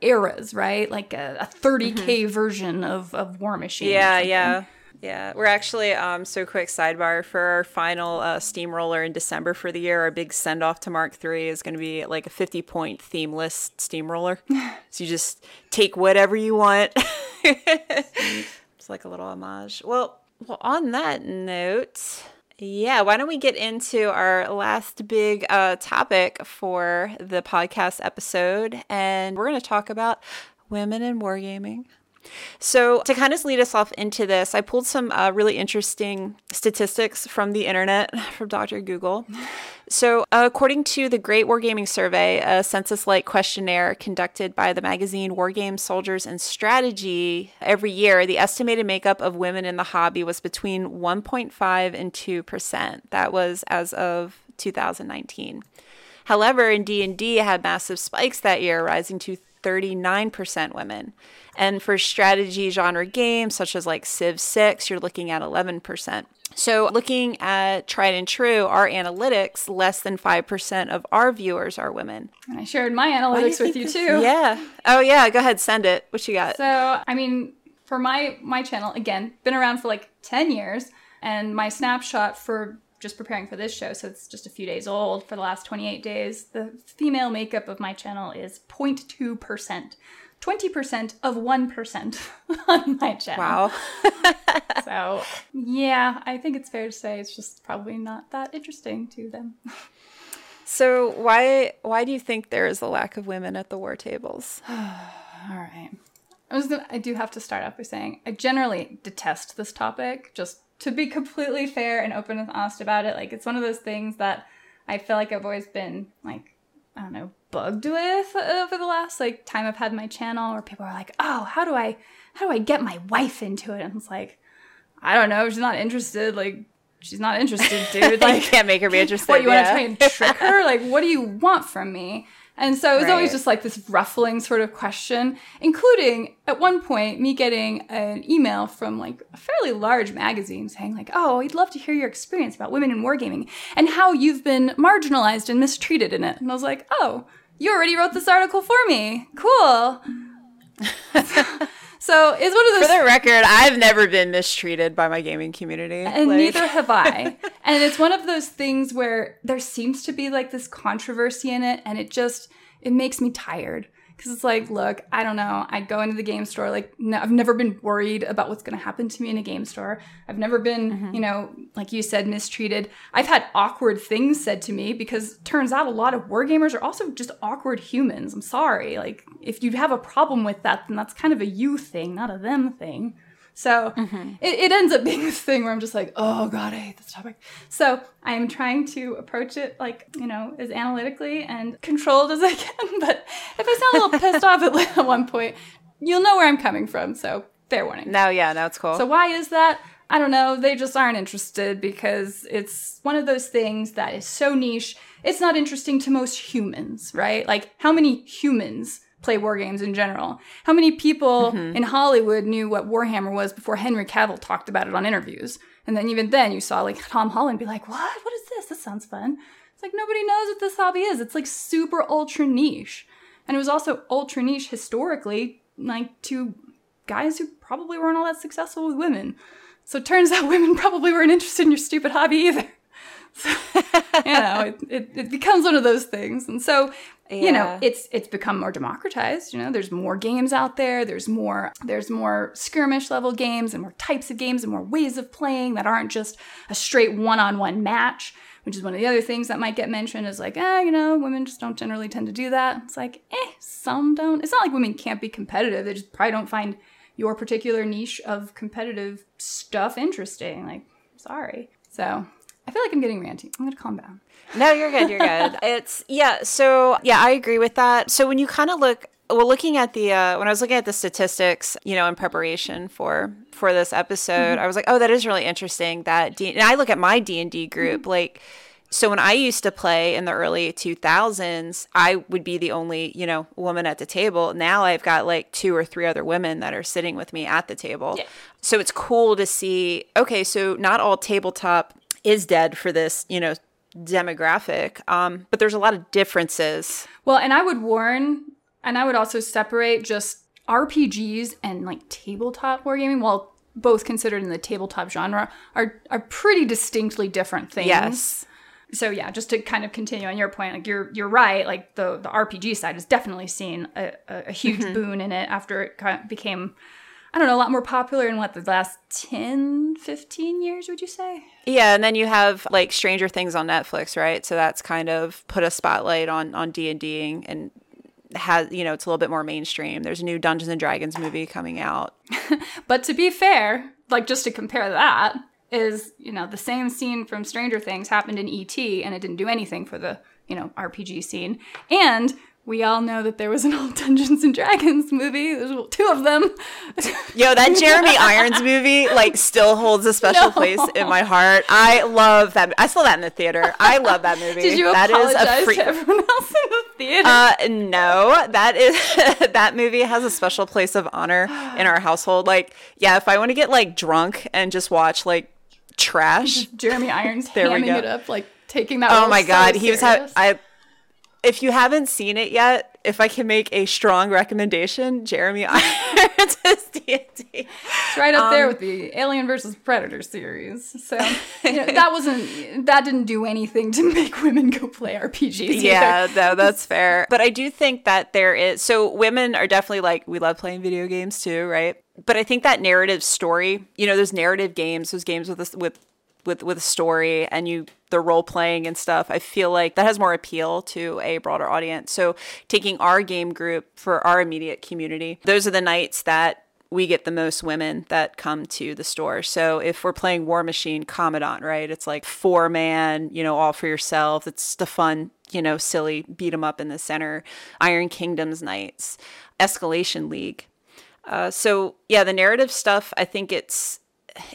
eras, right? Like a, a 30k mm-hmm. version of of War Machine. Yeah, yeah. Yeah, we're actually um so quick sidebar for our final uh, steamroller in December for the year. Our big send off to Mark III is going to be like a fifty point themeless steamroller. so you just take whatever you want. it's like a little homage. Well, well, on that note. Yeah, why don't we get into our last big uh, topic for the podcast episode? And we're going to talk about women in wargaming. So, to kind of lead us off into this, I pulled some uh, really interesting statistics from the internet, from Dr. Google. So, uh, according to the Great Wargaming Survey, a census like questionnaire conducted by the magazine Wargame Soldiers and Strategy every year, the estimated makeup of women in the hobby was between 1.5 and 2%. That was as of 2019. However, in D&D it had massive spikes that year, rising to 39% women. And for strategy genre games such as like Civ 6, you're looking at 11%. So, looking at tried and true, our analytics, less than 5% of our viewers are women. And I shared my analytics you with you too. Yeah. Oh, yeah. Go ahead, send it. What you got? So, I mean, for my my channel, again, been around for like 10 years, and my snapshot for just preparing for this show, so it's just a few days old for the last 28 days. The female makeup of my channel is 0.2%. 20% of 1% on my channel. Wow. so, yeah, I think it's fair to say it's just probably not that interesting to them. So, why why do you think there is a lack of women at the war tables? All right. I, was gonna, I do have to start off by saying I generally detest this topic. Just to be completely fair and open and honest about it, like it's one of those things that I feel like I've always been like I don't know bugged with uh, over the last like time I've had my channel, where people are like, "Oh, how do I how do I get my wife into it?" And it's like, I don't know, she's not interested. Like she's not interested, dude. Like you can't make her be interested. what you yeah. want to try and trick her? Like what do you want from me? And so it was always just like this ruffling sort of question, including at one point me getting an email from like a fairly large magazine saying like, "Oh, I'd love to hear your experience about women in wargaming and how you've been marginalized and mistreated in it." And I was like, "Oh, you already wrote this article for me. Cool." so it's one of those. For the record, I've never been mistreated by my gaming community. and Like- neither have I. and it's one of those things where there seems to be like this controversy in it, and it just it makes me tired because it's like, look, I don't know. I go into the game store like no, I've never been worried about what's going to happen to me in a game store. I've never been, mm-hmm. you know, like you said, mistreated. I've had awkward things said to me because turns out a lot of wargamers are also just awkward humans. I'm sorry. Like if you have a problem with that, then that's kind of a you thing, not a them thing. So mm-hmm. it, it ends up being this thing where I'm just like, oh god, I hate this topic. So I am trying to approach it like you know as analytically and controlled as I can. But if I sound a little pissed off at, at one point, you'll know where I'm coming from. So fair warning. no, yeah, no, it's cool. So why is that? I don't know. They just aren't interested because it's one of those things that is so niche. It's not interesting to most humans, right? Like how many humans play war games in general? How many people mm-hmm. in Hollywood knew what Warhammer was before Henry Cavill talked about it on interviews? And then even then you saw like Tom Holland be like, "What? What is this? This sounds fun." It's like nobody knows what this hobby is. It's like super ultra niche. And it was also ultra niche historically, like to guys who probably weren't all that successful with women. So it turns out women probably weren't interested in your stupid hobby either. So, you know, it, it, it becomes one of those things. And so, you know, it's it's become more democratized. You know, there's more games out there. There's more there's more skirmish level games and more types of games and more ways of playing that aren't just a straight one-on-one match. Which is one of the other things that might get mentioned is like, eh, you know, women just don't generally tend to do that. It's like, eh, some don't. It's not like women can't be competitive. They just probably don't find your particular niche of competitive stuff interesting. Like, sorry. So I feel like I'm getting ranty. I'm gonna calm down. No, you're good. You're good. it's yeah. So yeah, I agree with that. So when you kind of look, well, looking at the uh, when I was looking at the statistics, you know, in preparation for for this episode, I was like, oh, that is really interesting. That D- and I look at my D and D group, like. So when I used to play in the early 2000s, I would be the only, you know, woman at the table. Now I've got like two or three other women that are sitting with me at the table. Yeah. So it's cool to see, okay, so not all tabletop is dead for this, you know, demographic. Um, but there's a lot of differences. Well, and I would warn, and I would also separate just RPGs and like tabletop wargaming, while both considered in the tabletop genre, are are pretty distinctly different things. Yes. So yeah, just to kind of continue on your point, like you're you're right. Like the the RPG side has definitely seen a, a, a huge boon in it after it became, I don't know, a lot more popular in what the last 10, 15 years. Would you say? Yeah, and then you have like Stranger Things on Netflix, right? So that's kind of put a spotlight on on D and D and has you know it's a little bit more mainstream. There's a new Dungeons and Dragons movie coming out. But to be fair, like just to compare that, is you know the same scene from Stranger Things happened in ET, and it didn't do anything for the you know RPG scene. And we all know that there was an old Dungeons and Dragons movie. There's two of them. Yo, that Jeremy Irons movie like still holds a special No. place in my heart. I love that. I saw that in the theater. I love that movie. Did you That is a apologize free- to everyone else in the theater? Uh, no, that is that movie has a special place of honor in our household. Like, yeah, if I want to get like drunk and just watch like trash, Jeremy Irons There we go. it up, like taking that. oh my so god, he was. Ha- I. If you haven't seen it yet, if I can make a strong recommendation, Jeremy Irons is D&D. It's right up Um, there with the Alien versus Predator series. So you know, that wasn't that didn't do anything to make women go play RPGs. either. Yeah, no, that's fair. But I do think that there is so women are definitely like we love playing video games too, right? But I think that narrative story, you know, those narrative games, those games with this with with with a story and you the role playing and stuff, I feel like that has more appeal to a broader audience. So taking our game group for our immediate community, those are the nights that we get the most women that come to the store. So if we're playing War Machine Commandant, right? It's like four man, you know, all for yourself. It's the fun, you know, silly beat 'em up in the center. Iron Kingdoms nights, Escalation League. Uh, so yeah, the narrative stuff, I think it's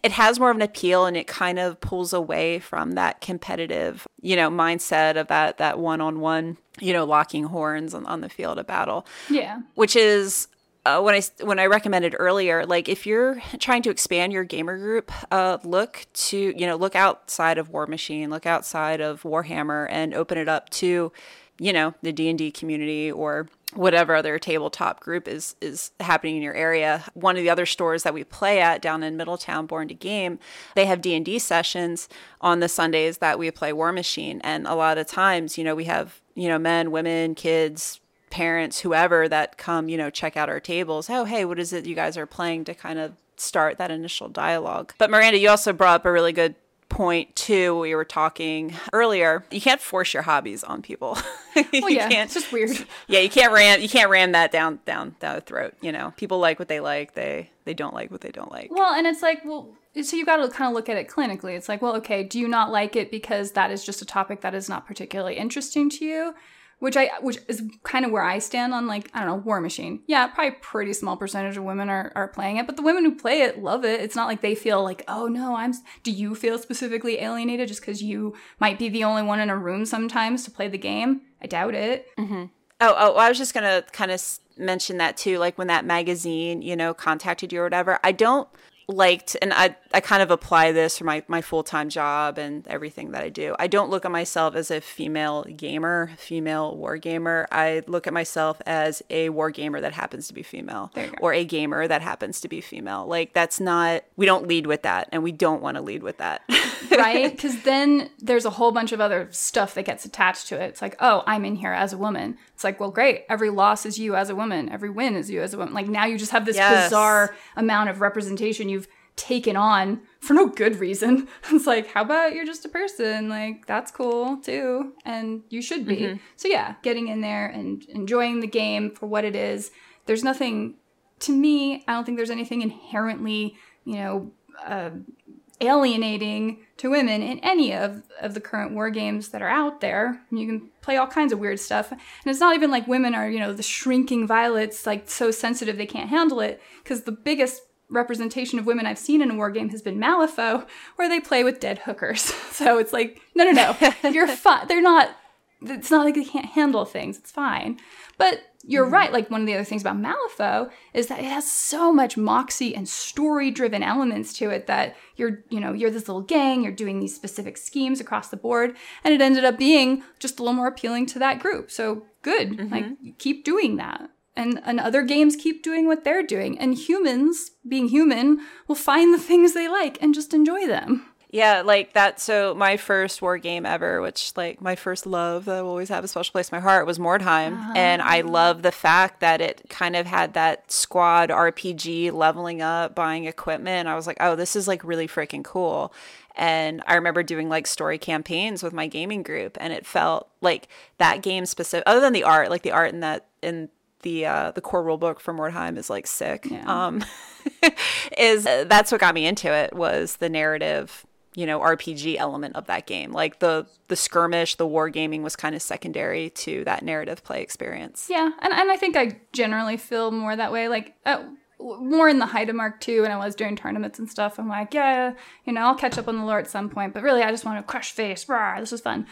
it has more of an appeal and it kind of pulls away from that competitive, you know, mindset of that that one-on-one, you know, locking horns on, on the field of battle. Yeah. Which is uh, when I when I recommended earlier, like if you're trying to expand your gamer group, uh, look to you know look outside of War Machine, look outside of Warhammer, and open it up to you know the D and D community or whatever other tabletop group is is happening in your area. One of the other stores that we play at down in Middletown, Born to Game, they have D and D sessions on the Sundays that we play War Machine, and a lot of times, you know, we have you know men, women, kids, parents, whoever that come, you know, check out our tables. Oh, hey, what is it you guys are playing to kind of start that initial dialogue? But Miranda, you also brought up a really good point too we were talking earlier you can't force your hobbies on people. You oh, yeah, can't it's just weird. Yeah you can't ram you can't ram that down down down the throat you know. People like what they like they they don't like what they don't like. Well and it's like well so you got to kind of look at it clinically. It's like well okay do you not like it because that is just a topic that is not particularly interesting to you which I which is kind of where I stand on like I don't know War Machine. Yeah, probably pretty small percentage of women are are playing it, but the women who play it love it. It's not like they feel like oh no, I'm. Do you feel specifically alienated just because you might be the only one in a room sometimes to play the game? I doubt it. Mm-hmm. Oh, oh, I was just gonna kind of mention that too. Like when that magazine, you know, contacted you or whatever. I don't liked and I, I kind of apply this for my, my full-time job and everything that I do. I don't look at myself as a female gamer, female war gamer. I look at myself as a war gamer that happens to be female or a gamer that happens to be female. Like that's not we don't lead with that and we don't want to lead with that. right? Cuz then there's a whole bunch of other stuff that gets attached to it. It's like, "Oh, I'm in here as a woman." It's like, "Well, great. Every loss is you as a woman. Every win is you as a woman." Like now you just have this yes. bizarre amount of representation you taken on for no good reason. It's like, how about you're just a person? Like, that's cool too. And you should be. Mm-hmm. So, yeah, getting in there and enjoying the game for what it is. There's nothing, to me, I don't think there's anything inherently, you know, uh, alienating to women in any of, of the current war games that are out there. You can play all kinds of weird stuff. And it's not even like women are, you know, the shrinking violets, like so sensitive they can't handle it. Because the biggest representation of women I've seen in a war game has been Malifaux, where they play with dead hookers. So it's like, no, no, no, you're fine. They're not. It's not like they can't handle things. It's fine. But you're mm-hmm. right. Like one of the other things about Malifaux is that it has so much moxie and story-driven elements to it that you're, you know, you're this little gang. You're doing these specific schemes across the board, and it ended up being just a little more appealing to that group. So good. Mm-hmm. Like keep doing that and, and other games keep doing what they're doing. And humans, being human, will find the things they like and just enjoy them. Yeah, like that. So my first war game ever, which like my first love that will always have a special place in my heart, was Mordheim, uh-huh. and I love the fact that it kind of had that squad RPG, leveling up, buying equipment. I was like, oh, this is like really freaking cool. And I remember doing like story campaigns with my gaming group, and it felt like that game specific. Other than the art, like the art in that in the uh, the core rule book for Mordheim is like sick. Yeah. Um, is uh, that's what got me into it was the narrative, you know, RPG element of that game. Like the the skirmish, the war gaming was kind of secondary to that narrative play experience. Yeah, and and I think I generally feel more that way. Like. Uh, more in the height of Mark II and I was doing tournaments and stuff. I'm like, yeah, you know, I'll catch up on the lore at some point, but really I just want to crush face. Rah, this is fun.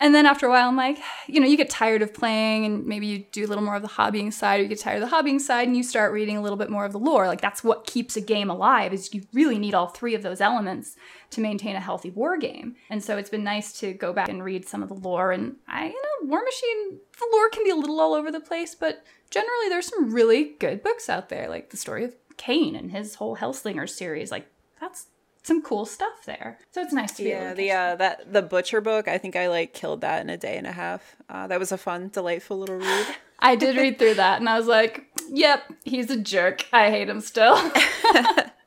And then after a while, I'm like, you know, you get tired of playing and maybe you do a little more of the hobbying side or you get tired of the hobbying side and you start reading a little bit more of the lore. Like that's what keeps a game alive is you really need all three of those elements to maintain a healthy war game. And so it's been nice to go back and read some of the lore and I, you know, War Machine, the lore can be a little all over the place, but generally there's some really good books out there, like the story of Kane and his whole Hellslinger series. Like that's some cool stuff there. So it's nice to be yeah. the uh, that the butcher book. I think I like killed that in a day and a half. Uh, that was a fun, delightful little read. I did read through that, and I was like, "Yep, he's a jerk. I hate him still."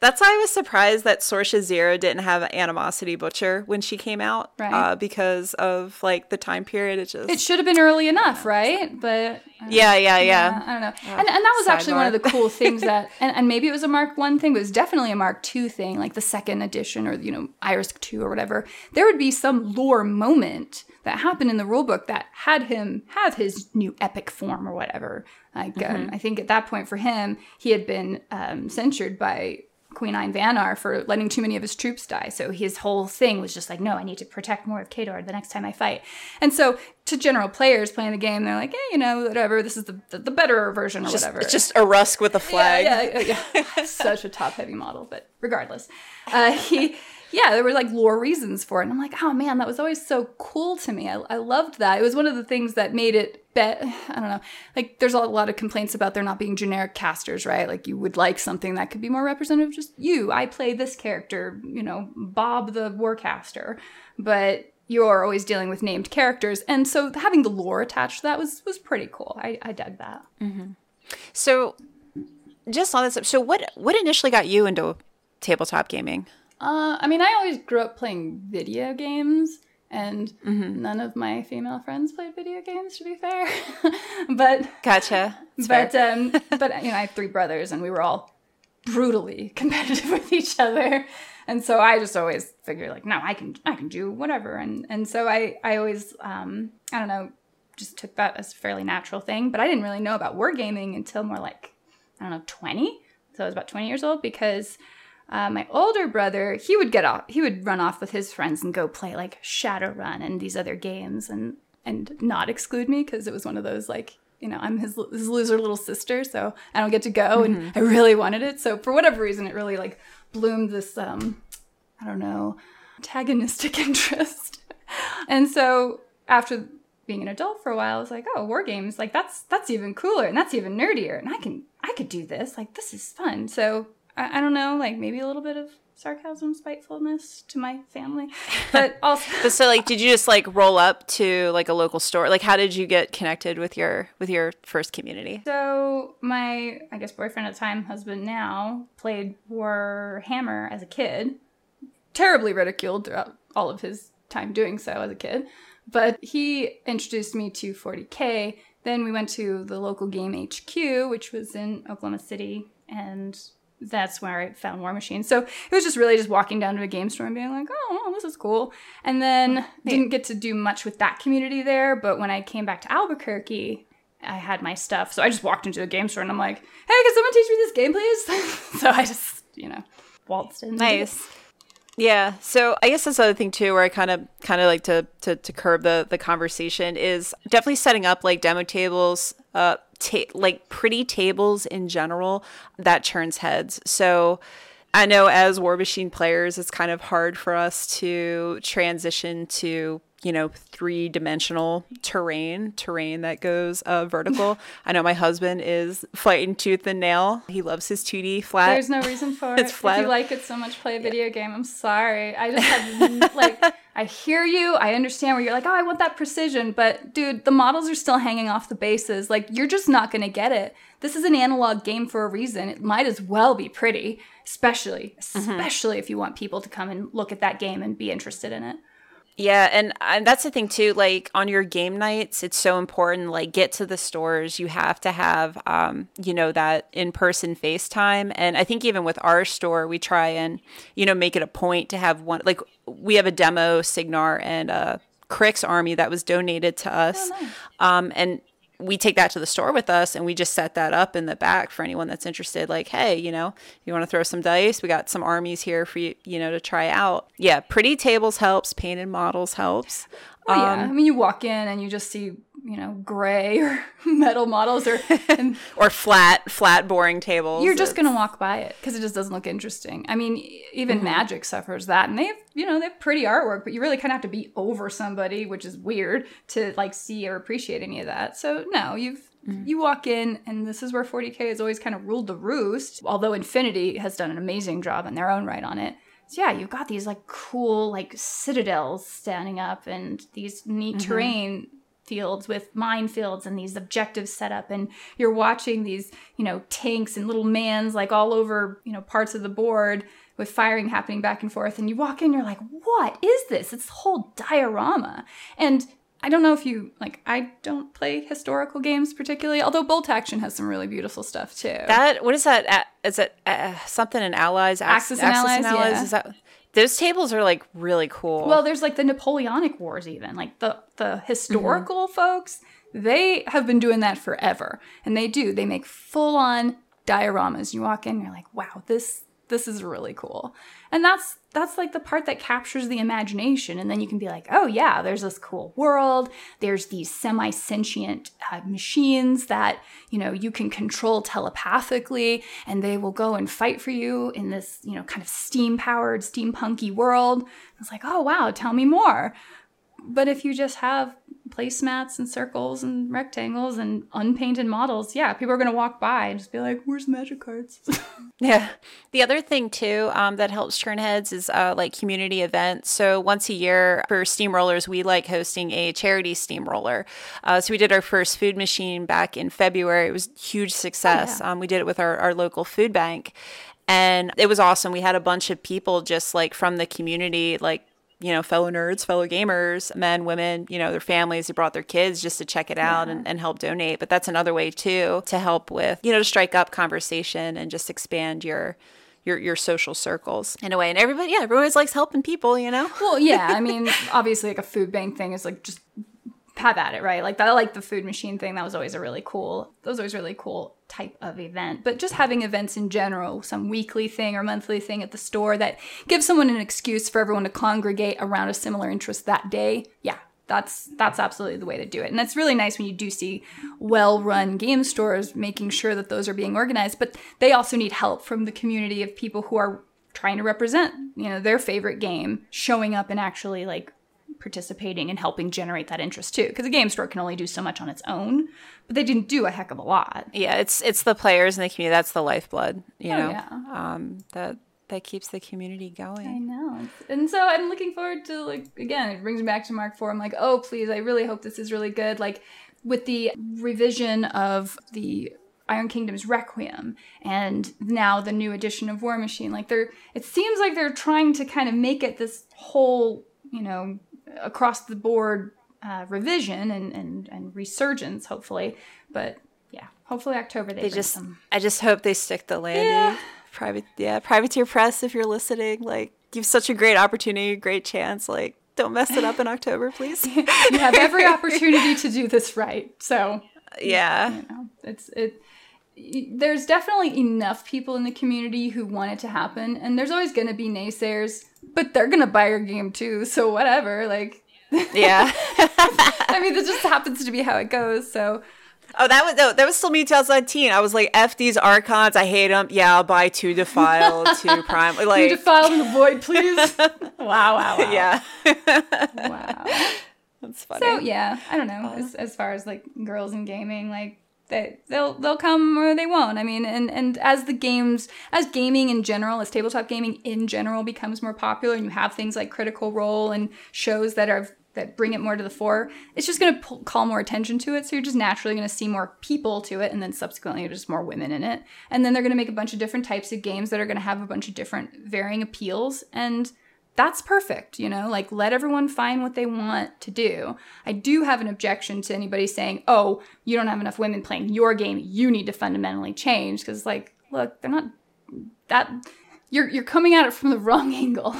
That's why I was surprised that Sorscha Zero didn't have Animosity Butcher when she came out, right? Uh, because of like the time period. It just it should have been early enough, right? But yeah, yeah, yeah, yeah. I don't know. and and that was actually one of the cool things that, and, and maybe it was a Mark One thing, but it was definitely a Mark Two thing, like the second edition or you know Iris Two or whatever. There would be some lore moment that happened in the rulebook that had him have his new epic form or whatever. Like um, mm-hmm. um, I think at that point for him, he had been um, censured by Queen Ayn Vanar for letting too many of his troops die. So his whole thing was just like, no, I need to protect more of Khador the next time I fight. And so to general players playing the game, they're like, hey, you know, whatever, this is the, the, the better version or Just, whatever. it's just a Rusk with a flag. Yeah, yeah, yeah. Such a top heavy model, but regardless, uh, he, yeah, there were like lore reasons for it. And I'm like, oh man, that was always so cool to me. I, I loved that. It was one of the things that made it bet. I don't know. Like, there's a lot of complaints about there not being generic casters, right? Like, you would like something that could be more representative of just you. I play this character, you know, Bob the Warcaster. But you're always dealing with named characters. And so having the lore attached to that was was pretty cool. I, I dug that. Mm-hmm. So, just on this, so what what initially got you into tabletop gaming? Uh, I mean, I always grew up playing video games, and none of my female friends played video games. To be fair, but Gotcha. Fair. but um, but you know, I have three brothers, and we were all brutally competitive with each other, and so I just always figured like, no, I can I can do whatever, and and so I I always um, I don't know, just took that as a fairly natural thing, but I didn't really know about wargaming until more like I don't know twenty. So I was about twenty years old because uh, my older brother, he would get off, he would run off with his friends and go play like Shadowrun and these other games, and and not exclude me because it was one of those like you know I'm his, his loser little sister, so I don't get to go, and I really wanted it. So for whatever reason, it really like bloomed this um I don't know antagonistic interest, and so after being an adult for a while, I was like, oh, war games, like that's that's even cooler and that's even nerdier, and I can I could do this, like this is fun. So I, I don't know, like maybe a little bit of sarcasm, spitefulness to my family, but also But so, like, did you just like roll up to like a local store? Like, how did you get connected with your with your first community? So my, I guess, boyfriend at the time, husband now, played Warhammer as a kid. Terribly ridiculed throughout all of his time doing so as a kid. But he introduced me to 40K. Then we went to the local game HQ, which was in Oklahoma City, and that's where I found War Machine. So it was just really just walking down to a game store and being like, oh, well, this is cool. And then didn't get to do much with that community there. But when I came back to Albuquerque, I had my stuff. So I just walked into a game store and I'm like, hey, can someone teach me this game, please? so I just, you know, waltzed in. Nice. Yeah. So I guess that's the other thing too, where I kind of kind of like to, to to curb the the conversation is definitely setting up like demo tables, uh, ta- like pretty tables in general that turns heads. So. I know as War Machine players, it's kind of hard for us to transition to you know three dimensional terrain, terrain that goes uh, vertical. I know my husband is fighting tooth and nail. He loves his 2D flat. There's no reason for It's it. flat. If you like it so much, play a video game. I'm sorry. I just have like I hear you. I understand where you're like, oh, I want that precision, but dude, the models are still hanging off the bases. Like you're just not gonna get it. This is an analog game for a reason. It might as well be pretty, especially especially if you want people to come and look at that game and be interested in it. Yeah, and, and that's the thing too. Like on your game nights, it's so important. Like get to the stores. You have to have, um, you know, that in person FaceTime. And I think even with our store, we try and, you know, make it a point to have one. Like we have a demo Cygnar and a Cryx army that was donated to us, um, and we take that to the store with us and we just set that up in the back for anyone that's interested like hey you know you want to throw some dice? We got some armies here for you you know to try out. Yeah pretty tables helps painted models helps. Oh, yeah. Um, I mean, you walk in and you just see, you know, gray or metal models, or or flat flat boring tables you're just gonna walk by it because it just doesn't look interesting. I mean, even mm-hmm. Magic suffers that, and they have, you know, they have pretty artwork, but you really kind of have to be over somebody, which is weird to like see or appreciate any of that. So no, you've. Mm. You walk in, and this is where 40k has always kind of ruled the roost. Although Infinity has done an amazing job in their own right on it, so yeah, you've got these like cool like citadels standing up and these neat mm-hmm. terrain fields with minefields and these objectives set up and you're watching these, you know, tanks and little mans like all over, you know, parts of the board with firing happening back and forth and you walk in you're like, "What is this? It's the whole diorama." And I don't know if you like I don't play historical games particularly, although Bolt Action has some really beautiful stuff too. that what is that is it uh, something in allies Ax- Axis and Allies, yeah. is that those tables are like really cool Well, there's like the Napoleonic Wars, even like the the historical mm-hmm. folks. They have been doing that forever, and they do. They make full on dioramas. You walk in, you're like, wow, this this is really cool. And that's that's like the part that captures the imagination and then you can be like, "Oh yeah, there's this cool world. There's these semi-sentient uh, machines that, you know, you can control telepathically and they will go and fight for you in this, you know, kind of steam-powered, steampunky world." It's like, "Oh wow, tell me more." But if you just have placemats and circles and rectangles and unpainted models, yeah, people are going to walk by and just be like, "Where's the magic cards?" yeah. The other thing too um, that helps turn heads is uh, like community events. So once a year for steamrollers, we like hosting a charity steamroller. Uh, so we did our first food machine back in February. It was huge success. Oh, yeah. um, we did it with our, our local food bank. And it was awesome. We had a bunch of people just like from the community, like you know, fellow nerds, fellow gamers, men, women, you know, their families who brought their kids just to check it out yeah. and, and help donate. But that's another way too to help with, you know, to strike up conversation and just expand your your your social circles in a way. And everybody, yeah, everyone always likes helping people, you know. Well, yeah, I mean, obviously, like a food bank thing is like just have at it, right? Like that, like the food machine thing. That was always a really cool. That was always really cool type of event. But just having events in general, some weekly thing or monthly thing at the store that gives someone an excuse for everyone to congregate around a similar interest that day. Yeah, that's that's absolutely the way to do it. And it's really nice when you do see well-run game stores making sure that those are being organized. But they also need help from the community of people who are trying to represent you know their favorite game showing up and actually like participating and helping generate that interest too. Because a game store can only do so much on its own, but they didn't do a heck of a lot. Yeah, it's it's the players in the community. That's the lifeblood. You oh, know, yeah. um, that that keeps the community going. I know, and so I'm looking forward to like again. It brings me back to Mark Four. I'm like, oh please, I really hope this is really good. Like with the revision of the Iron Kingdom's Requiem and now the new edition of War Machine. Like they're it seems like they're trying to kind of make it this whole, you know, across the board uh, revision and, and, and resurgence, hopefully. But yeah, hopefully October they, they just. Some... I just hope they stick the landing. Yeah. Private, yeah, privateer press. If you're listening, like you've such a great opportunity, great chance. Like, don't mess it up in October, please. you have every opportunity to do this right. So yeah, you know, it's it there's definitely enough people in the community who want it to happen and there's always going to be naysayers but they're to buy your game too so whatever like yeah i mean this just happens to be how it goes so Oh, that was no, that was still me 2019. I was like, "F these archons, I hate them." Yeah, I'll buy two defiled, two prime. Like two defiled in the void, please. wow, wow, wow. Yeah. wow. That's funny. So yeah, I don't know. Uh. As as far as like girls in gaming, like they they'll they'll come or they won't. I mean, and and as the games, as gaming in general, as tabletop gaming in general becomes more popular, and you have things like Critical Role and shows that are that bring it more to the fore, it's just going to call more attention to it. So you're just naturally going to see more people to it, and then subsequently just more women in it. And then they're going to make a bunch of different types of games that are going to have a bunch of different varying appeals and that's perfect, you know, like let everyone find what they want to do. I do have an objection to anybody saying, oh, you don't have enough women playing your game, you need to fundamentally change. Because, like, look, they're not that, you're, you're coming at it from the wrong angle.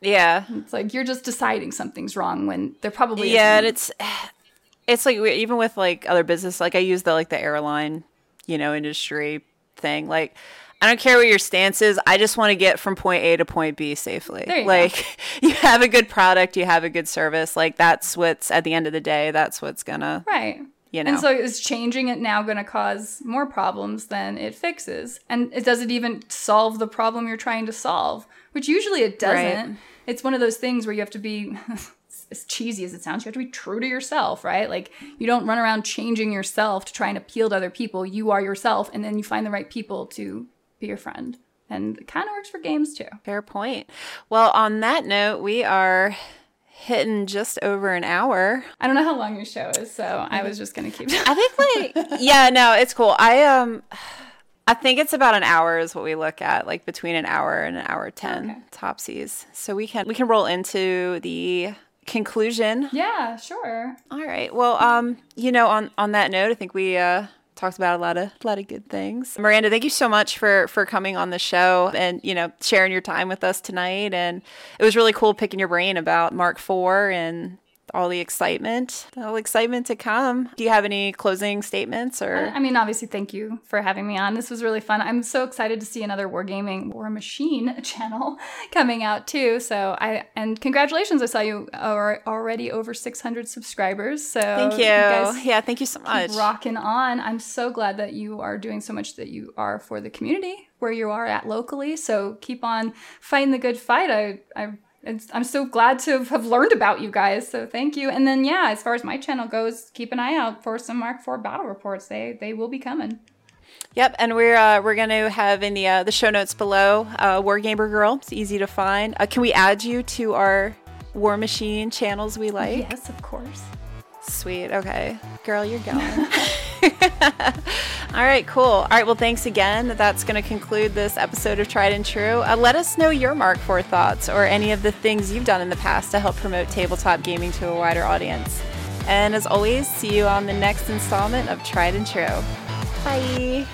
Yeah. It's like you're just deciding something's wrong when they're probably. Yeah, and it's, it's like even with like other business, like I use the like the airline, you know, industry thing. Like, I don't care what your stance is. I just want to get from point A to point B safely. You like go. you have a good product, you have a good service. Like that's what's at the end of the day, that's what's gonna Right. You know. And so is changing it now going to cause more problems than it fixes? And it doesn't even solve the problem you're trying to solve, which usually it doesn't. Right. It's one of those things where you have to be as cheesy as it sounds, you have to be true to yourself, right? Like you don't run around changing yourself to try and appeal to other people. You are yourself, and then you find the right people to be your friend. And it kind of works for games too. Fair point. Well, on that note, we are hitting just over an hour. I don't know how long your show is, so I was just gonna keep. I think like yeah, no, it's cool. I um. I think it's about an hour is what we look at, like between an hour and an hour ten okay. topsies. So we can we can roll into the conclusion. Yeah, sure. All right. Well, um, you know, on on that note, I think we uh talked about a lot of a lot of good things. Miranda, thank you so much for for coming on the show and you know sharing your time with us tonight. And it was really cool picking your brain about Mark IV and all the excitement, all the excitement to come. Do you have any closing statements or? I mean, obviously, thank you for having me on. This was really fun. I'm so excited to see another Wargaming War Machine channel coming out too. So I and congratulations, I saw you are already over 600 subscribers. So thank you. you yeah, thank you so much. rocking on. I'm so glad that you are doing so much that you are for the community where you are at locally. So keep on fighting the good fight. I I I'm so glad to have learned about you guys. So thank you. And then yeah, as far as my channel goes, keep an eye out for some Mark IV battle reports. They they will be coming. Yep, and we're uh, we're going to have in the uh, the show notes below uh, Wargamer Girl. It's easy to find. Uh, can we add you to our War Machine channels we like? Yes, of course. Sweet. Okay, girl, you're going. All right, cool. All right, well, thanks again. That's going to conclude this episode of Tried and True. Uh, let us know your Mark IV thoughts or any of the things you've done in the past to help promote tabletop gaming to a wider audience. And as always, see you on the next installment of Tried and True. Bye.